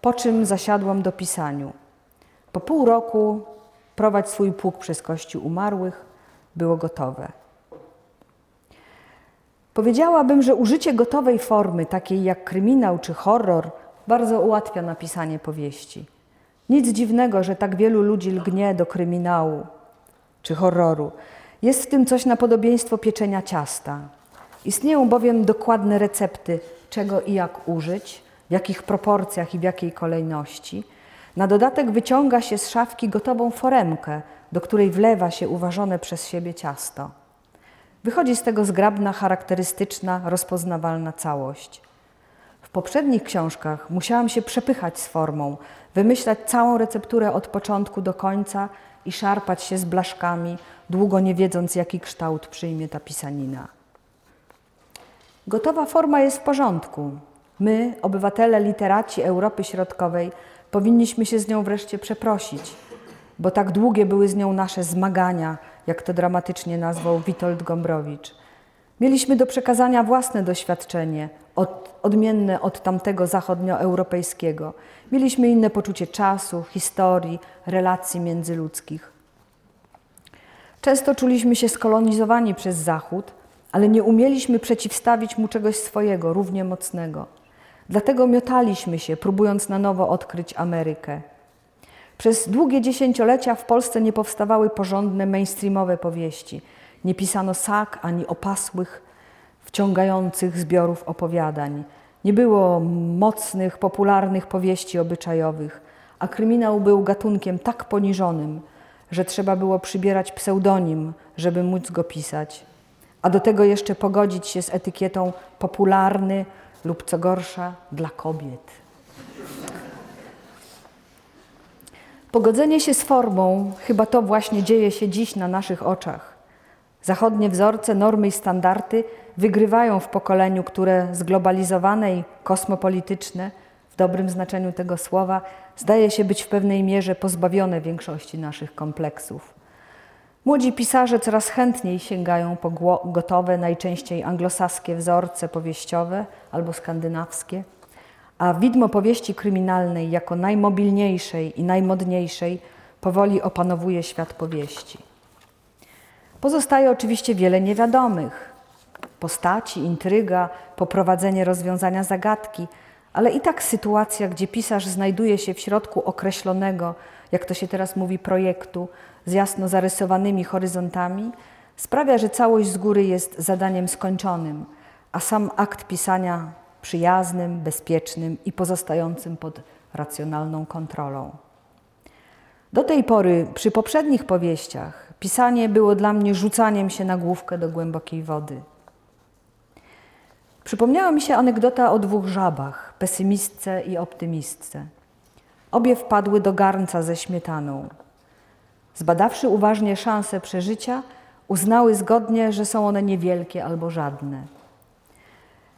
po czym zasiadłam do pisaniu. Po pół roku prowadź swój pług przez kościół umarłych było gotowe. Powiedziałabym, że użycie gotowej formy, takiej jak kryminał czy horror, bardzo ułatwia napisanie powieści. Nic dziwnego, że tak wielu ludzi lgnie do kryminału czy horroru. Jest w tym coś na podobieństwo pieczenia ciasta. Istnieją bowiem dokładne recepty, czego i jak użyć, w jakich proporcjach i w jakiej kolejności. Na dodatek wyciąga się z szafki gotową foremkę, do której wlewa się uważone przez siebie ciasto. Wychodzi z tego zgrabna, charakterystyczna, rozpoznawalna całość. W poprzednich książkach musiałam się przepychać z formą, wymyślać całą recepturę od początku do końca i szarpać się z blaszkami, długo nie wiedząc, jaki kształt przyjmie ta pisanina. Gotowa forma jest w porządku. My, obywatele literaci Europy Środkowej, powinniśmy się z nią wreszcie przeprosić, bo tak długie były z nią nasze zmagania, jak to dramatycznie nazwał Witold Gombrowicz. Mieliśmy do przekazania własne doświadczenie, od, odmienne od tamtego zachodnioeuropejskiego. Mieliśmy inne poczucie czasu, historii, relacji międzyludzkich. Często czuliśmy się skolonizowani przez Zachód, ale nie umieliśmy przeciwstawić mu czegoś swojego, równie mocnego. Dlatego miotaliśmy się, próbując na nowo odkryć Amerykę. Przez długie dziesięciolecia w Polsce nie powstawały porządne mainstreamowe powieści. Nie pisano sak ani opasłych, wciągających zbiorów opowiadań. Nie było mocnych, popularnych powieści obyczajowych, a kryminał był gatunkiem tak poniżonym, że trzeba było przybierać pseudonim, żeby móc go pisać. A do tego jeszcze pogodzić się z etykietą popularny lub co gorsza dla kobiet. Pogodzenie się z formą, chyba to właśnie dzieje się dziś na naszych oczach. Zachodnie wzorce, normy i standardy wygrywają w pokoleniu, które zglobalizowane i kosmopolityczne, w dobrym znaczeniu tego słowa, zdaje się być w pewnej mierze pozbawione większości naszych kompleksów. Młodzi pisarze coraz chętniej sięgają po gotowe, najczęściej anglosaskie wzorce powieściowe albo skandynawskie, a widmo powieści kryminalnej jako najmobilniejszej i najmodniejszej powoli opanowuje świat powieści. Pozostaje oczywiście wiele niewiadomych. Postaci, intryga, poprowadzenie rozwiązania zagadki, ale i tak sytuacja, gdzie pisarz znajduje się w środku określonego, jak to się teraz mówi, projektu z jasno zarysowanymi horyzontami, sprawia, że całość z góry jest zadaniem skończonym, a sam akt pisania przyjaznym, bezpiecznym i pozostającym pod racjonalną kontrolą. Do tej pory, przy poprzednich powieściach, pisanie było dla mnie rzucaniem się na główkę do głębokiej wody. Przypomniała mi się anegdota o dwóch żabach, pesymistce i optymistce. Obie wpadły do garnca ze śmietaną. Zbadawszy uważnie szanse przeżycia, uznały zgodnie, że są one niewielkie albo żadne.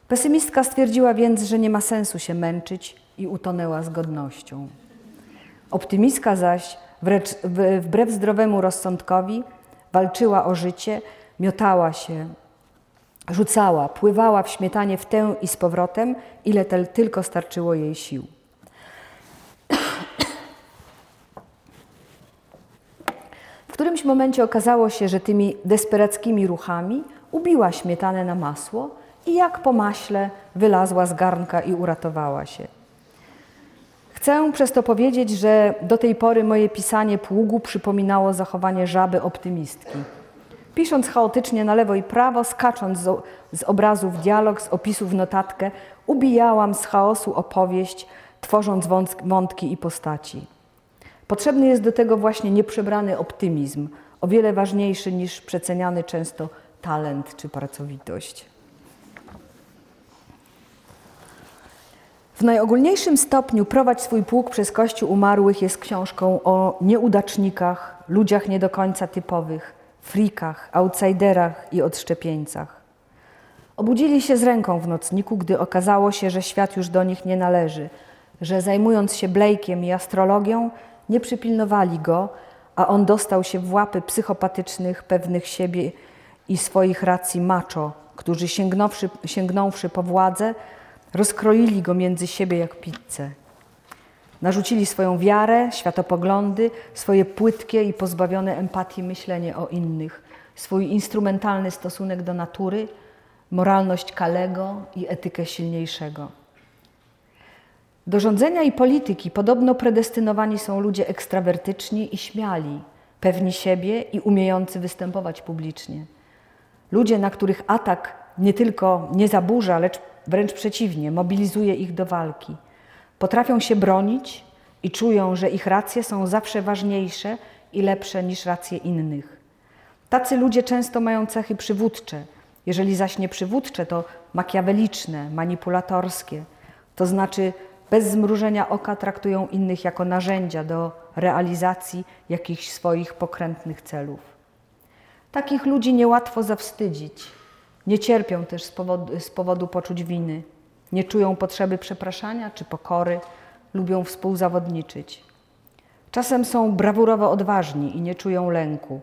Pesymistka stwierdziła więc, że nie ma sensu się męczyć i utonęła z godnością. Optymistka zaś, wbrew zdrowemu rozsądkowi, walczyła o życie, miotała się, rzucała, pływała w śmietanie w tę i z powrotem, ile tylko starczyło jej sił. W którymś momencie okazało się, że tymi desperackimi ruchami ubiła śmietanę na masło i jak po maśle wylazła z garnka i uratowała się. Chcę przez to powiedzieć, że do tej pory moje pisanie pługu przypominało zachowanie żaby optymistki. Pisząc chaotycznie na lewo i prawo, skacząc z, z obrazu w dialog, z opisu w notatkę, ubijałam z chaosu opowieść, tworząc wątki i postaci. Potrzebny jest do tego właśnie nieprzebrany optymizm, o wiele ważniejszy niż przeceniany często talent czy pracowitość. W najogólniejszym stopniu Prowadź swój pług przez Kościół umarłych jest książką o nieudacznikach, ludziach nie do końca typowych, frikach, outsiderach i odszczepieńcach. Obudzili się z ręką w nocniku, gdy okazało się, że świat już do nich nie należy, że zajmując się Blake'iem i astrologią, nie przypilnowali go, a on dostał się w łapy psychopatycznych, pewnych siebie i swoich racji macho, którzy sięgnąwszy, sięgnąwszy po władzę, rozkroili go między siebie jak pizzę. Narzucili swoją wiarę, światopoglądy, swoje płytkie i pozbawione empatii myślenie o innych, swój instrumentalny stosunek do natury, moralność kalego i etykę silniejszego. Do rządzenia i polityki podobno predestynowani są ludzie ekstrawertyczni i śmiali, pewni siebie i umiejący występować publicznie. Ludzie, na których atak nie tylko nie zaburza, lecz wręcz przeciwnie, mobilizuje ich do walki – Potrafią się bronić i czują, że ich racje są zawsze ważniejsze i lepsze niż racje innych. Tacy ludzie często mają cechy przywódcze, jeżeli zaś nie przywódcze, to makiaweliczne, manipulatorskie, to znaczy bez zmrużenia oka traktują innych jako narzędzia do realizacji jakichś swoich pokrętnych celów. Takich ludzi niełatwo zawstydzić. Nie cierpią też z powodu, z powodu poczuć winy. Nie czują potrzeby przepraszania czy pokory, lubią współzawodniczyć. Czasem są brawurowo odważni i nie czują lęku.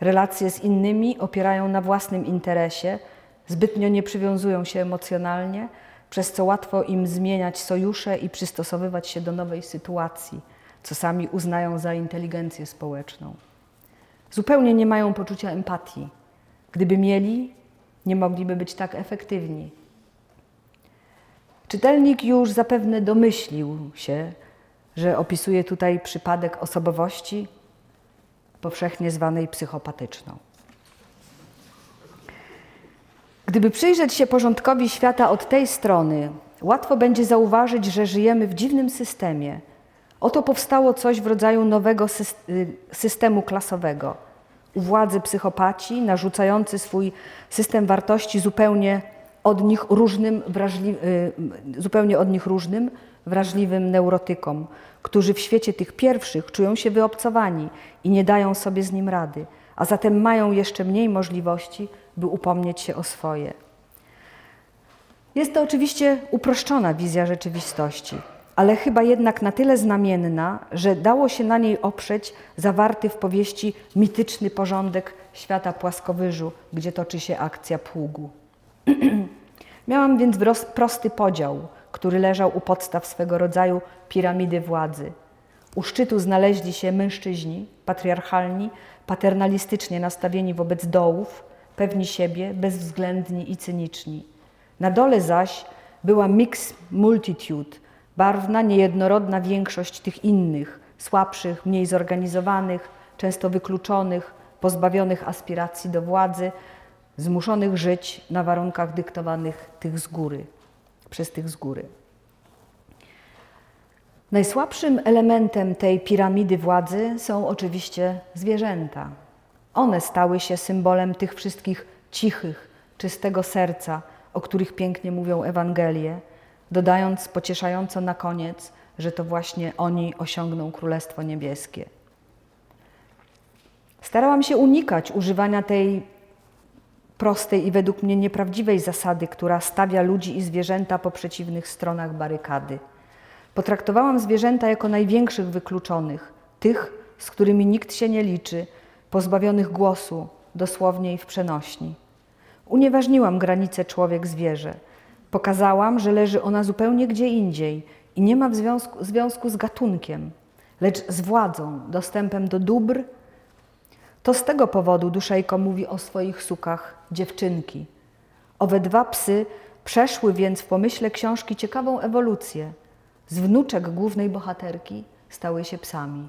Relacje z innymi opierają na własnym interesie, zbytnio nie przywiązują się emocjonalnie, przez co łatwo im zmieniać sojusze i przystosowywać się do nowej sytuacji, co sami uznają za inteligencję społeczną. Zupełnie nie mają poczucia empatii. Gdyby mieli, nie mogliby być tak efektywni. Czytelnik już zapewne domyślił się, że opisuje tutaj przypadek osobowości powszechnie zwanej psychopatyczną. Gdyby przyjrzeć się porządkowi świata od tej strony, łatwo będzie zauważyć, że żyjemy w dziwnym systemie. Oto powstało coś w rodzaju nowego y, systemu klasowego. U władzy psychopaci, narzucający swój system wartości zupełnie od nich różnym, y, zupełnie od nich różnym, wrażliwym neurotykom, którzy w świecie tych pierwszych czują się wyobcowani i nie dają sobie z nim rady, a zatem mają jeszcze mniej możliwości, by upomnieć się o swoje. Jest to oczywiście uproszczona wizja rzeczywistości, ale chyba jednak na tyle znamienna, że dało się na niej oprzeć zawarty w powieści mityczny porządek świata płaskowyżu, gdzie toczy się akcja pługu. Miałam więc prosty podział, który leżał u podstaw swego rodzaju piramidy władzy. U szczytu znaleźli się mężczyźni, patriarchalni, paternalistycznie nastawieni wobec dołów, pewni siebie, bezwzględni i cyniczni. Na dole zaś była mix multitude, barwna, niejednorodna większość tych innych, słabszych, mniej zorganizowanych, często wykluczonych, pozbawionych aspiracji do władzy, zmuszonych żyć na warunkach dyktowanych tych z góry, przez tych z góry. Najsłabszym elementem tej piramidy władzy są oczywiście zwierzęta. One stały się symbolem tych wszystkich cichych, czystego serca, o których pięknie mówią Ewangelie, dodając pocieszająco na koniec, że to właśnie oni osiągną Królestwo Niebieskie. Starałam się unikać używania tej prostej i według mnie nieprawdziwej zasady, która stawia ludzi i zwierzęta po przeciwnych stronach barykady. Potraktowałam zwierzęta jako największych wykluczonych, tych, z którymi nikt się nie liczy, pozbawionych głosu, dosłownie i w przenośni. Unieważniłam granicę człowiek-zwierzę. Pokazałam, że leży ona zupełnie gdzie indziej i nie ma w związku, związku z gatunkiem, lecz z władzą, dostępem do dóbr. To z tego powodu Duszejko mówi o swoich sukach dziewczynki. Owe dwa psy przeszły więc w pomyśle książki ciekawą ewolucję. Z wnuczek głównej bohaterki stały się psami.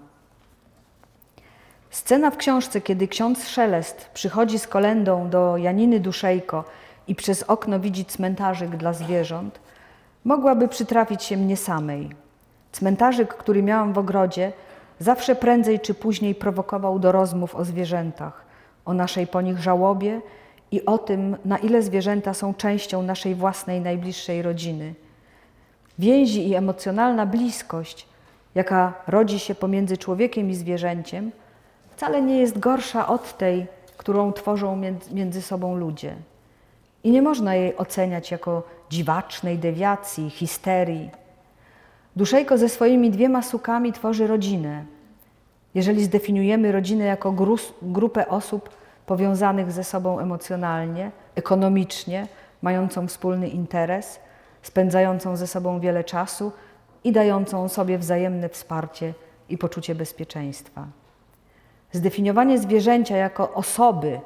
Scena w książce, kiedy ksiądz Szelest przychodzi z kolendą do Janiny Duszejko i przez okno widzi cmentarzyk dla zwierząt, mogłaby przytrafić się mnie samej. Cmentarzyk, który miałam w ogrodzie, zawsze prędzej czy później prowokował do rozmów o zwierzętach, o naszej po nich żałobie i o tym, na ile zwierzęta są częścią naszej własnej najbliższej rodziny. Więzi i emocjonalna bliskość, jaka rodzi się pomiędzy człowiekiem i zwierzęciem, wcale nie jest gorsza od tej, którą tworzą między sobą ludzie. I nie można jej oceniać jako dziwacznej dewiacji, histerii. Duszejko ze swoimi dwiema sukami tworzy rodzinę. Jeżeli zdefiniujemy rodzinę jako grupę osób powiązanych ze sobą emocjonalnie, ekonomicznie, mającą wspólny interes, spędzającą ze sobą wiele czasu i dającą sobie wzajemne wsparcie i poczucie bezpieczeństwa. Zdefiniowanie zwierzęcia jako osoby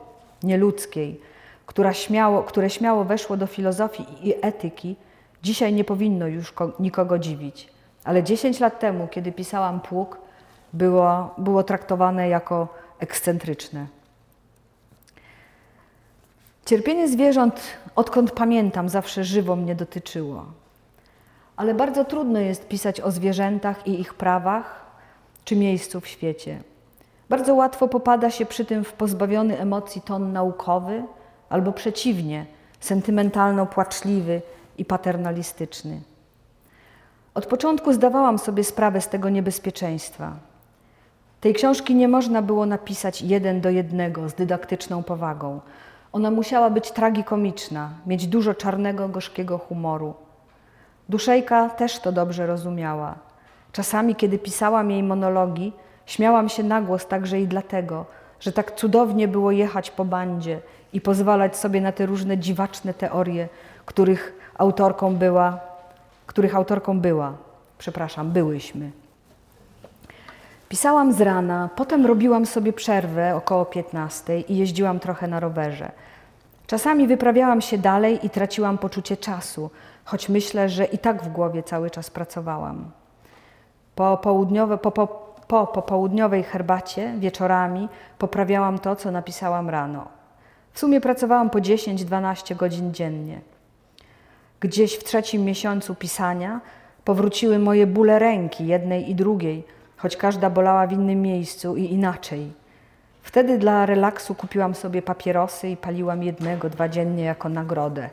nieludzkiej, która śmiało, które śmiało weszło do filozofii i etyki, dzisiaj nie powinno już nikogo dziwić. Ale 10 lat temu, kiedy pisałam Pług, było, było traktowane jako ekscentryczne. Cierpienie zwierząt, odkąd pamiętam, zawsze żywo mnie dotyczyło. Ale bardzo trudno jest pisać o zwierzętach i ich prawach czy miejscu w świecie. Bardzo łatwo popada się przy tym w pozbawiony emocji ton naukowy, albo przeciwnie, sentymentalno-płaczliwy i paternalistyczny. Od początku zdawałam sobie sprawę z tego niebezpieczeństwa. Tej książki nie można było napisać jeden do jednego z dydaktyczną powagą. Ona musiała być tragikomiczna, mieć dużo czarnego, gorzkiego humoru. Duszejka też to dobrze rozumiała. Czasami, kiedy pisałam jej monologi, śmiałam się na głos także i dlatego, że tak cudownie było jechać po bandzie i pozwalać sobie na te różne dziwaczne teorie, których autorką była, których autorką była, przepraszam, byłyśmy. Pisałam z rana, potem robiłam sobie przerwę około 15 i jeździłam trochę na rowerze. Czasami wyprawiałam się dalej i traciłam poczucie czasu, choć myślę, że i tak w głowie cały czas pracowałam. Po, południowe, po, po, po popołudniowej herbacie wieczorami poprawiałam to, co napisałam rano. W sumie pracowałam po 10-12 godzin dziennie. Gdzieś w trzecim miesiącu pisania powróciły moje bóle ręki, jednej i drugiej, choć każda bolała w innym miejscu i inaczej. Wtedy dla relaksu kupiłam sobie papierosy i paliłam jednego, dwa dziennie jako nagrodę.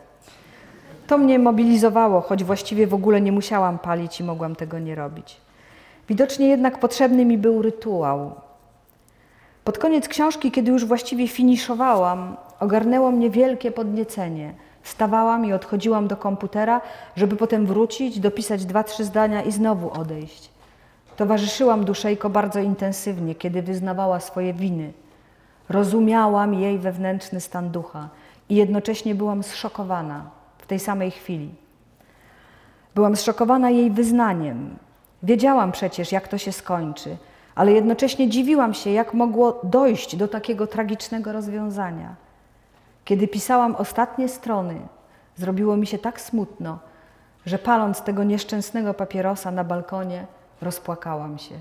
To mnie mobilizowało, choć właściwie w ogóle nie musiałam palić i mogłam tego nie robić. Widocznie jednak potrzebny mi był rytuał. Pod koniec książki, kiedy już właściwie finiszowałam, ogarnęło mnie wielkie podniecenie. Stawałam i odchodziłam do komputera, żeby potem wrócić, dopisać dwa, trzy zdania i znowu odejść. Towarzyszyłam Duszejko bardzo intensywnie, kiedy wyznawała swoje winy. Rozumiałam jej wewnętrzny stan ducha i jednocześnie byłam zszokowana w tej samej chwili. Byłam zszokowana jej wyznaniem. Wiedziałam przecież, jak to się skończy, ale jednocześnie dziwiłam się, jak mogło dojść do takiego tragicznego rozwiązania. Kiedy pisałam ostatnie strony, zrobiło mi się tak smutno, że paląc tego nieszczęsnego papierosa na balkonie, rozpłakałam się.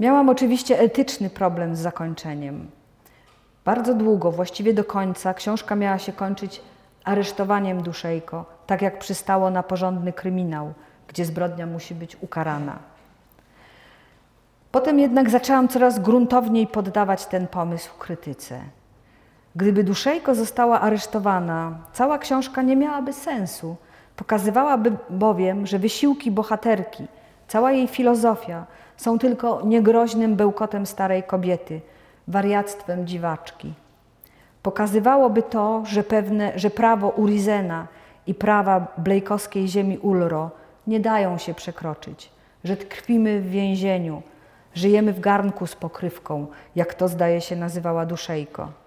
Miałam oczywiście etyczny problem z zakończeniem. Bardzo długo, właściwie do końca, książka miała się kończyć aresztowaniem Duszejko, tak jak przystało na porządny kryminał, gdzie zbrodnia musi być ukarana. Potem jednak zaczęłam coraz gruntowniej poddawać ten pomysł krytyce. Gdyby Duszejko została aresztowana, cała książka nie miałaby sensu. Pokazywałaby bowiem, że wysiłki bohaterki, cała jej filozofia są tylko niegroźnym bełkotem starej kobiety, wariactwem dziwaczki. Pokazywałoby to, że, pewne, że prawo Urizena i prawa blejkowskiej ziemi Ulro nie dają się przekroczyć, że tkwimy w więzieniu, żyjemy w garnku z pokrywką, jak to zdaje się nazywała Duszejko.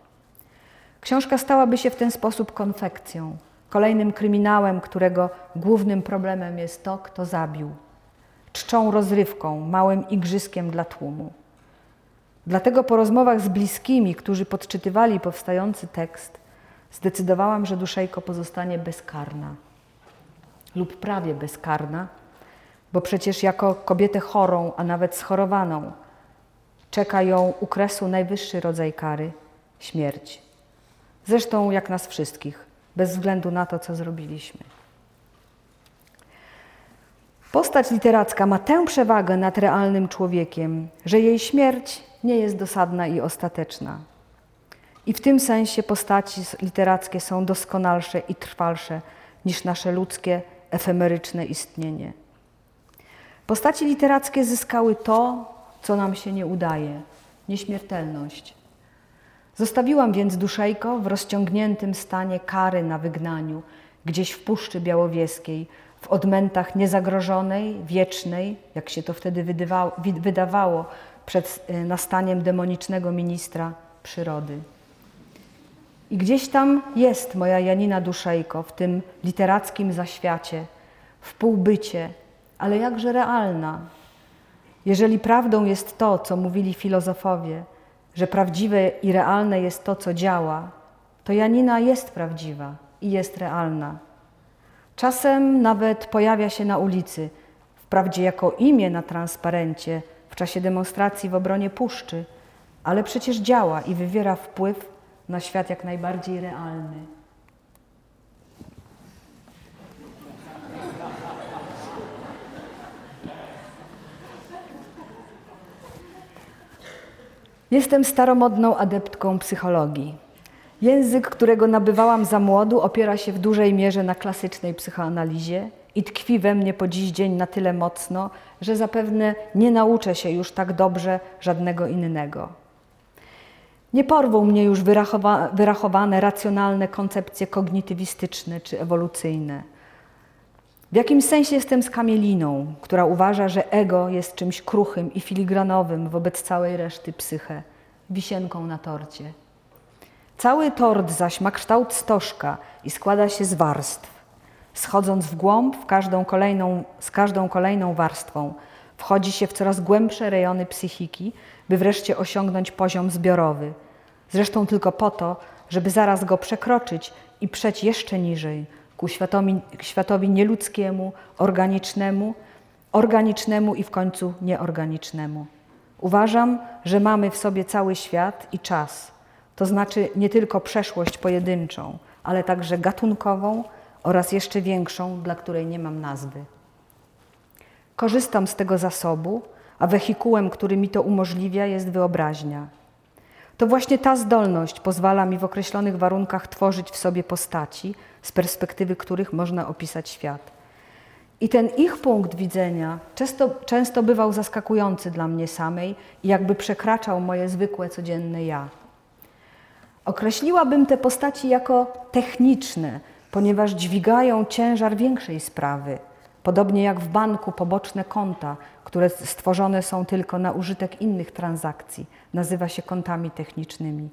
Książka stałaby się w ten sposób konfekcją, kolejnym kryminałem, którego głównym problemem jest to, kto zabił. Czczą rozrywką, małym igrzyskiem dla tłumu. Dlatego po rozmowach z bliskimi, którzy podczytywali powstający tekst, zdecydowałam, że Duszejko pozostanie bezkarna lub prawie bezkarna, bo przecież jako kobietę chorą, a nawet schorowaną, czeka ją u kresu najwyższy rodzaj kary śmierć. Zresztą jak nas wszystkich, bez względu na to, co zrobiliśmy. Postać literacka ma tę przewagę nad realnym człowiekiem, że jej śmierć nie jest dosadna i ostateczna. I w tym sensie postaci literackie są doskonalsze i trwalsze niż nasze ludzkie, efemeryczne istnienie. Postaci literackie zyskały to, co nam się nie udaje nieśmiertelność. Zostawiłam więc Duszejko w rozciągniętym stanie kary na wygnaniu, gdzieś w Puszczy Białowieskiej, w odmętach niezagrożonej, wiecznej, jak się to wtedy wydawało, przed y, nastaniem demonicznego ministra przyrody. I gdzieś tam jest moja Janina Duszejko w tym literackim zaświacie, w półbycie, ale jakże realna. Jeżeli prawdą jest to, co mówili filozofowie, że prawdziwe i realne jest to, co działa, to Janina jest prawdziwa i jest realna. Czasem nawet pojawia się na ulicy, wprawdzie jako imię na transparencie, w czasie demonstracji w obronie puszczy, ale przecież działa i wywiera wpływ na świat jak najbardziej realny. Jestem staromodną adeptką psychologii. Język, którego nabywałam za młodu, opiera się w dużej mierze na klasycznej psychoanalizie i tkwi we mnie po dziś dzień na tyle mocno, że zapewne nie nauczę się już tak dobrze żadnego innego. Nie porwą mnie już wyrachowa wyrachowane, racjonalne koncepcje kognitywistyczne czy ewolucyjne. W jakimś sensie jestem skamieliną, która uważa, że ego jest czymś kruchym i filigranowym wobec całej reszty psyche, wisienką na torcie. Cały tort zaś ma kształt stożka i składa się z warstw. Schodząc w głąb, w każdą kolejną, z każdą kolejną warstwą wchodzi się w coraz głębsze rejony psychiki, by wreszcie osiągnąć poziom zbiorowy. Zresztą tylko po to, żeby zaraz go przekroczyć i przeć jeszcze niżej, ku światowi, światowi nieludzkiemu, organicznemu, organicznemu i w końcu nieorganicznemu. Uważam, że mamy w sobie cały świat i czas, to znaczy nie tylko przeszłość pojedynczą, ale także gatunkową, oraz jeszcze większą, dla której nie mam nazwy. Korzystam z tego zasobu, a wehikułem, który mi to umożliwia, jest wyobraźnia. To właśnie ta zdolność pozwala mi w określonych warunkach tworzyć w sobie postaci, z perspektywy których można opisać świat. I ten ich punkt widzenia często, często bywał zaskakujący dla mnie samej i jakby przekraczał moje zwykłe, codzienne ja. Określiłabym te postaci jako techniczne, ponieważ dźwigają ciężar większej sprawy, podobnie jak w banku poboczne konta, które stworzone są tylko na użytek innych transakcji, nazywa się kontami technicznymi.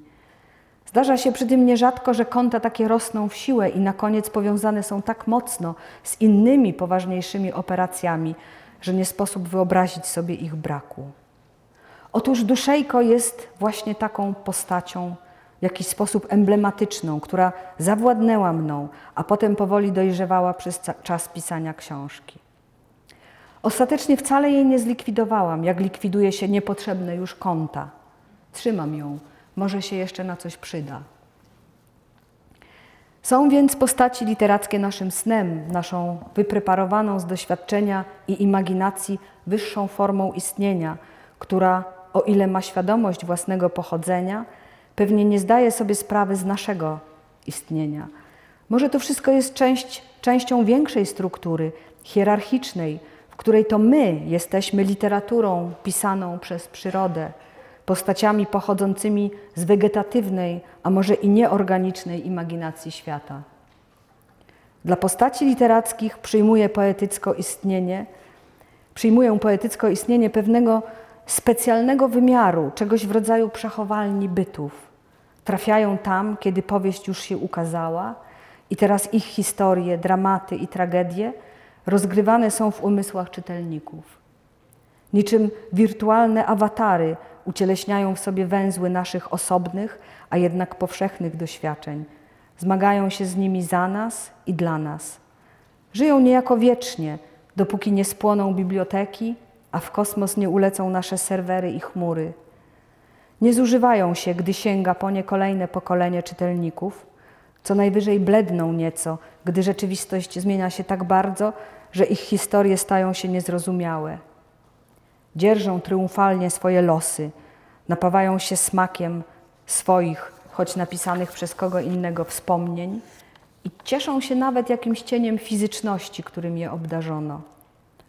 Zdarza się przy tym nierzadko, że konta takie rosną w siłę i na koniec powiązane są tak mocno z innymi poważniejszymi operacjami, że nie sposób wyobrazić sobie ich braku. Otóż Duszejko jest właśnie taką postacią w jakiś sposób emblematyczną, która zawładnęła mną, a potem powoli dojrzewała przez czas pisania książki. Ostatecznie wcale jej nie zlikwidowałam, jak likwiduje się niepotrzebne już konta. Trzymam ją, może się jeszcze na coś przyda. Są więc postaci literackie naszym snem, naszą wypreparowaną z doświadczenia i imaginacji wyższą formą istnienia, która, o ile ma świadomość własnego pochodzenia, pewnie nie zdaje sobie sprawy z naszego istnienia. Może to wszystko jest część, częścią większej struktury, hierarchicznej, w której to my jesteśmy literaturą pisaną przez przyrodę, postaciami pochodzącymi z wegetatywnej, a może i nieorganicznej imaginacji świata. Dla postaci literackich przyjmuje poetycko istnienie, przyjmują poetycko istnienie pewnego specjalnego wymiaru, czegoś w rodzaju przechowalni bytów. Trafiają tam, kiedy powieść już się ukazała i teraz ich historie, dramaty i tragedie rozgrywane są w umysłach czytelników. Niczym wirtualne awatary ucieleśniają w sobie węzły naszych osobnych, a jednak powszechnych doświadczeń. Zmagają się z nimi za nas i dla nas. Żyją niejako wiecznie, dopóki nie spłoną biblioteki, a w kosmos nie ulecą nasze serwery i chmury. Nie zużywają się, gdy sięga po nie kolejne pokolenie czytelników, co najwyżej bledną nieco, gdy rzeczywistość zmienia się tak bardzo, że ich historie stają się niezrozumiałe dzierżą triumfalnie swoje losy, napawają się smakiem swoich, choć napisanych przez kogo innego wspomnień i cieszą się nawet jakimś cieniem fizyczności, którym je obdarzono,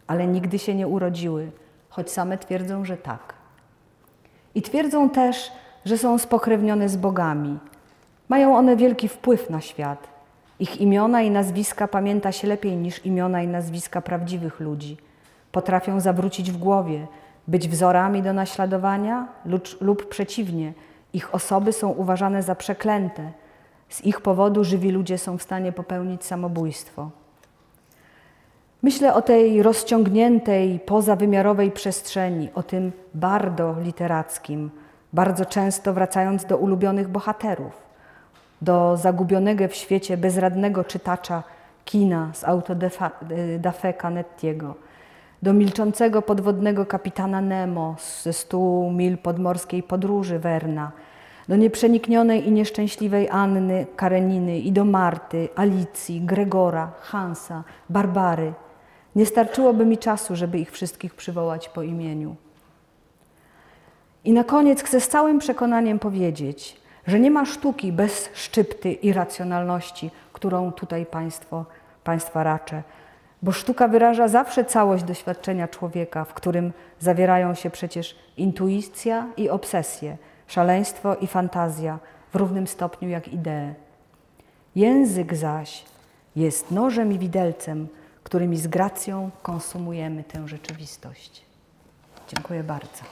ale nigdy się nie urodziły, choć same twierdzą, że tak. I twierdzą też, że są spokrewnione z bogami. Mają one wielki wpływ na świat. Ich imiona i nazwiska pamięta się lepiej niż imiona i nazwiska prawdziwych ludzi – potrafią zawrócić w głowie, być wzorami do naśladowania lub, lub przeciwnie, ich osoby są uważane za przeklęte. Z ich powodu żywi ludzie są w stanie popełnić samobójstwo. Myślę o tej rozciągniętej, pozawymiarowej przestrzeni, o tym bardo literackim, bardzo często wracając do ulubionych bohaterów, do zagubionego w świecie bezradnego czytacza kina z autodafé Canettiego – do milczącego podwodnego kapitana Nemo ze stu mil podmorskiej podróży Werna, do nieprzeniknionej i nieszczęśliwej Anny Kareniny i do Marty, Alicji, Gregora, Hansa, Barbary. Nie starczyłoby mi czasu, żeby ich wszystkich przywołać po imieniu. I na koniec chcę z całym przekonaniem powiedzieć, że nie ma sztuki bez szczypty i racjonalności, którą tutaj państwo, Państwa raczę bo sztuka wyraża zawsze całość doświadczenia człowieka, w którym zawierają się przecież intuicja i obsesje, szaleństwo i fantazja w równym stopniu jak idee. Język zaś jest nożem i widelcem, którymi z gracją konsumujemy tę rzeczywistość. Dziękuję bardzo.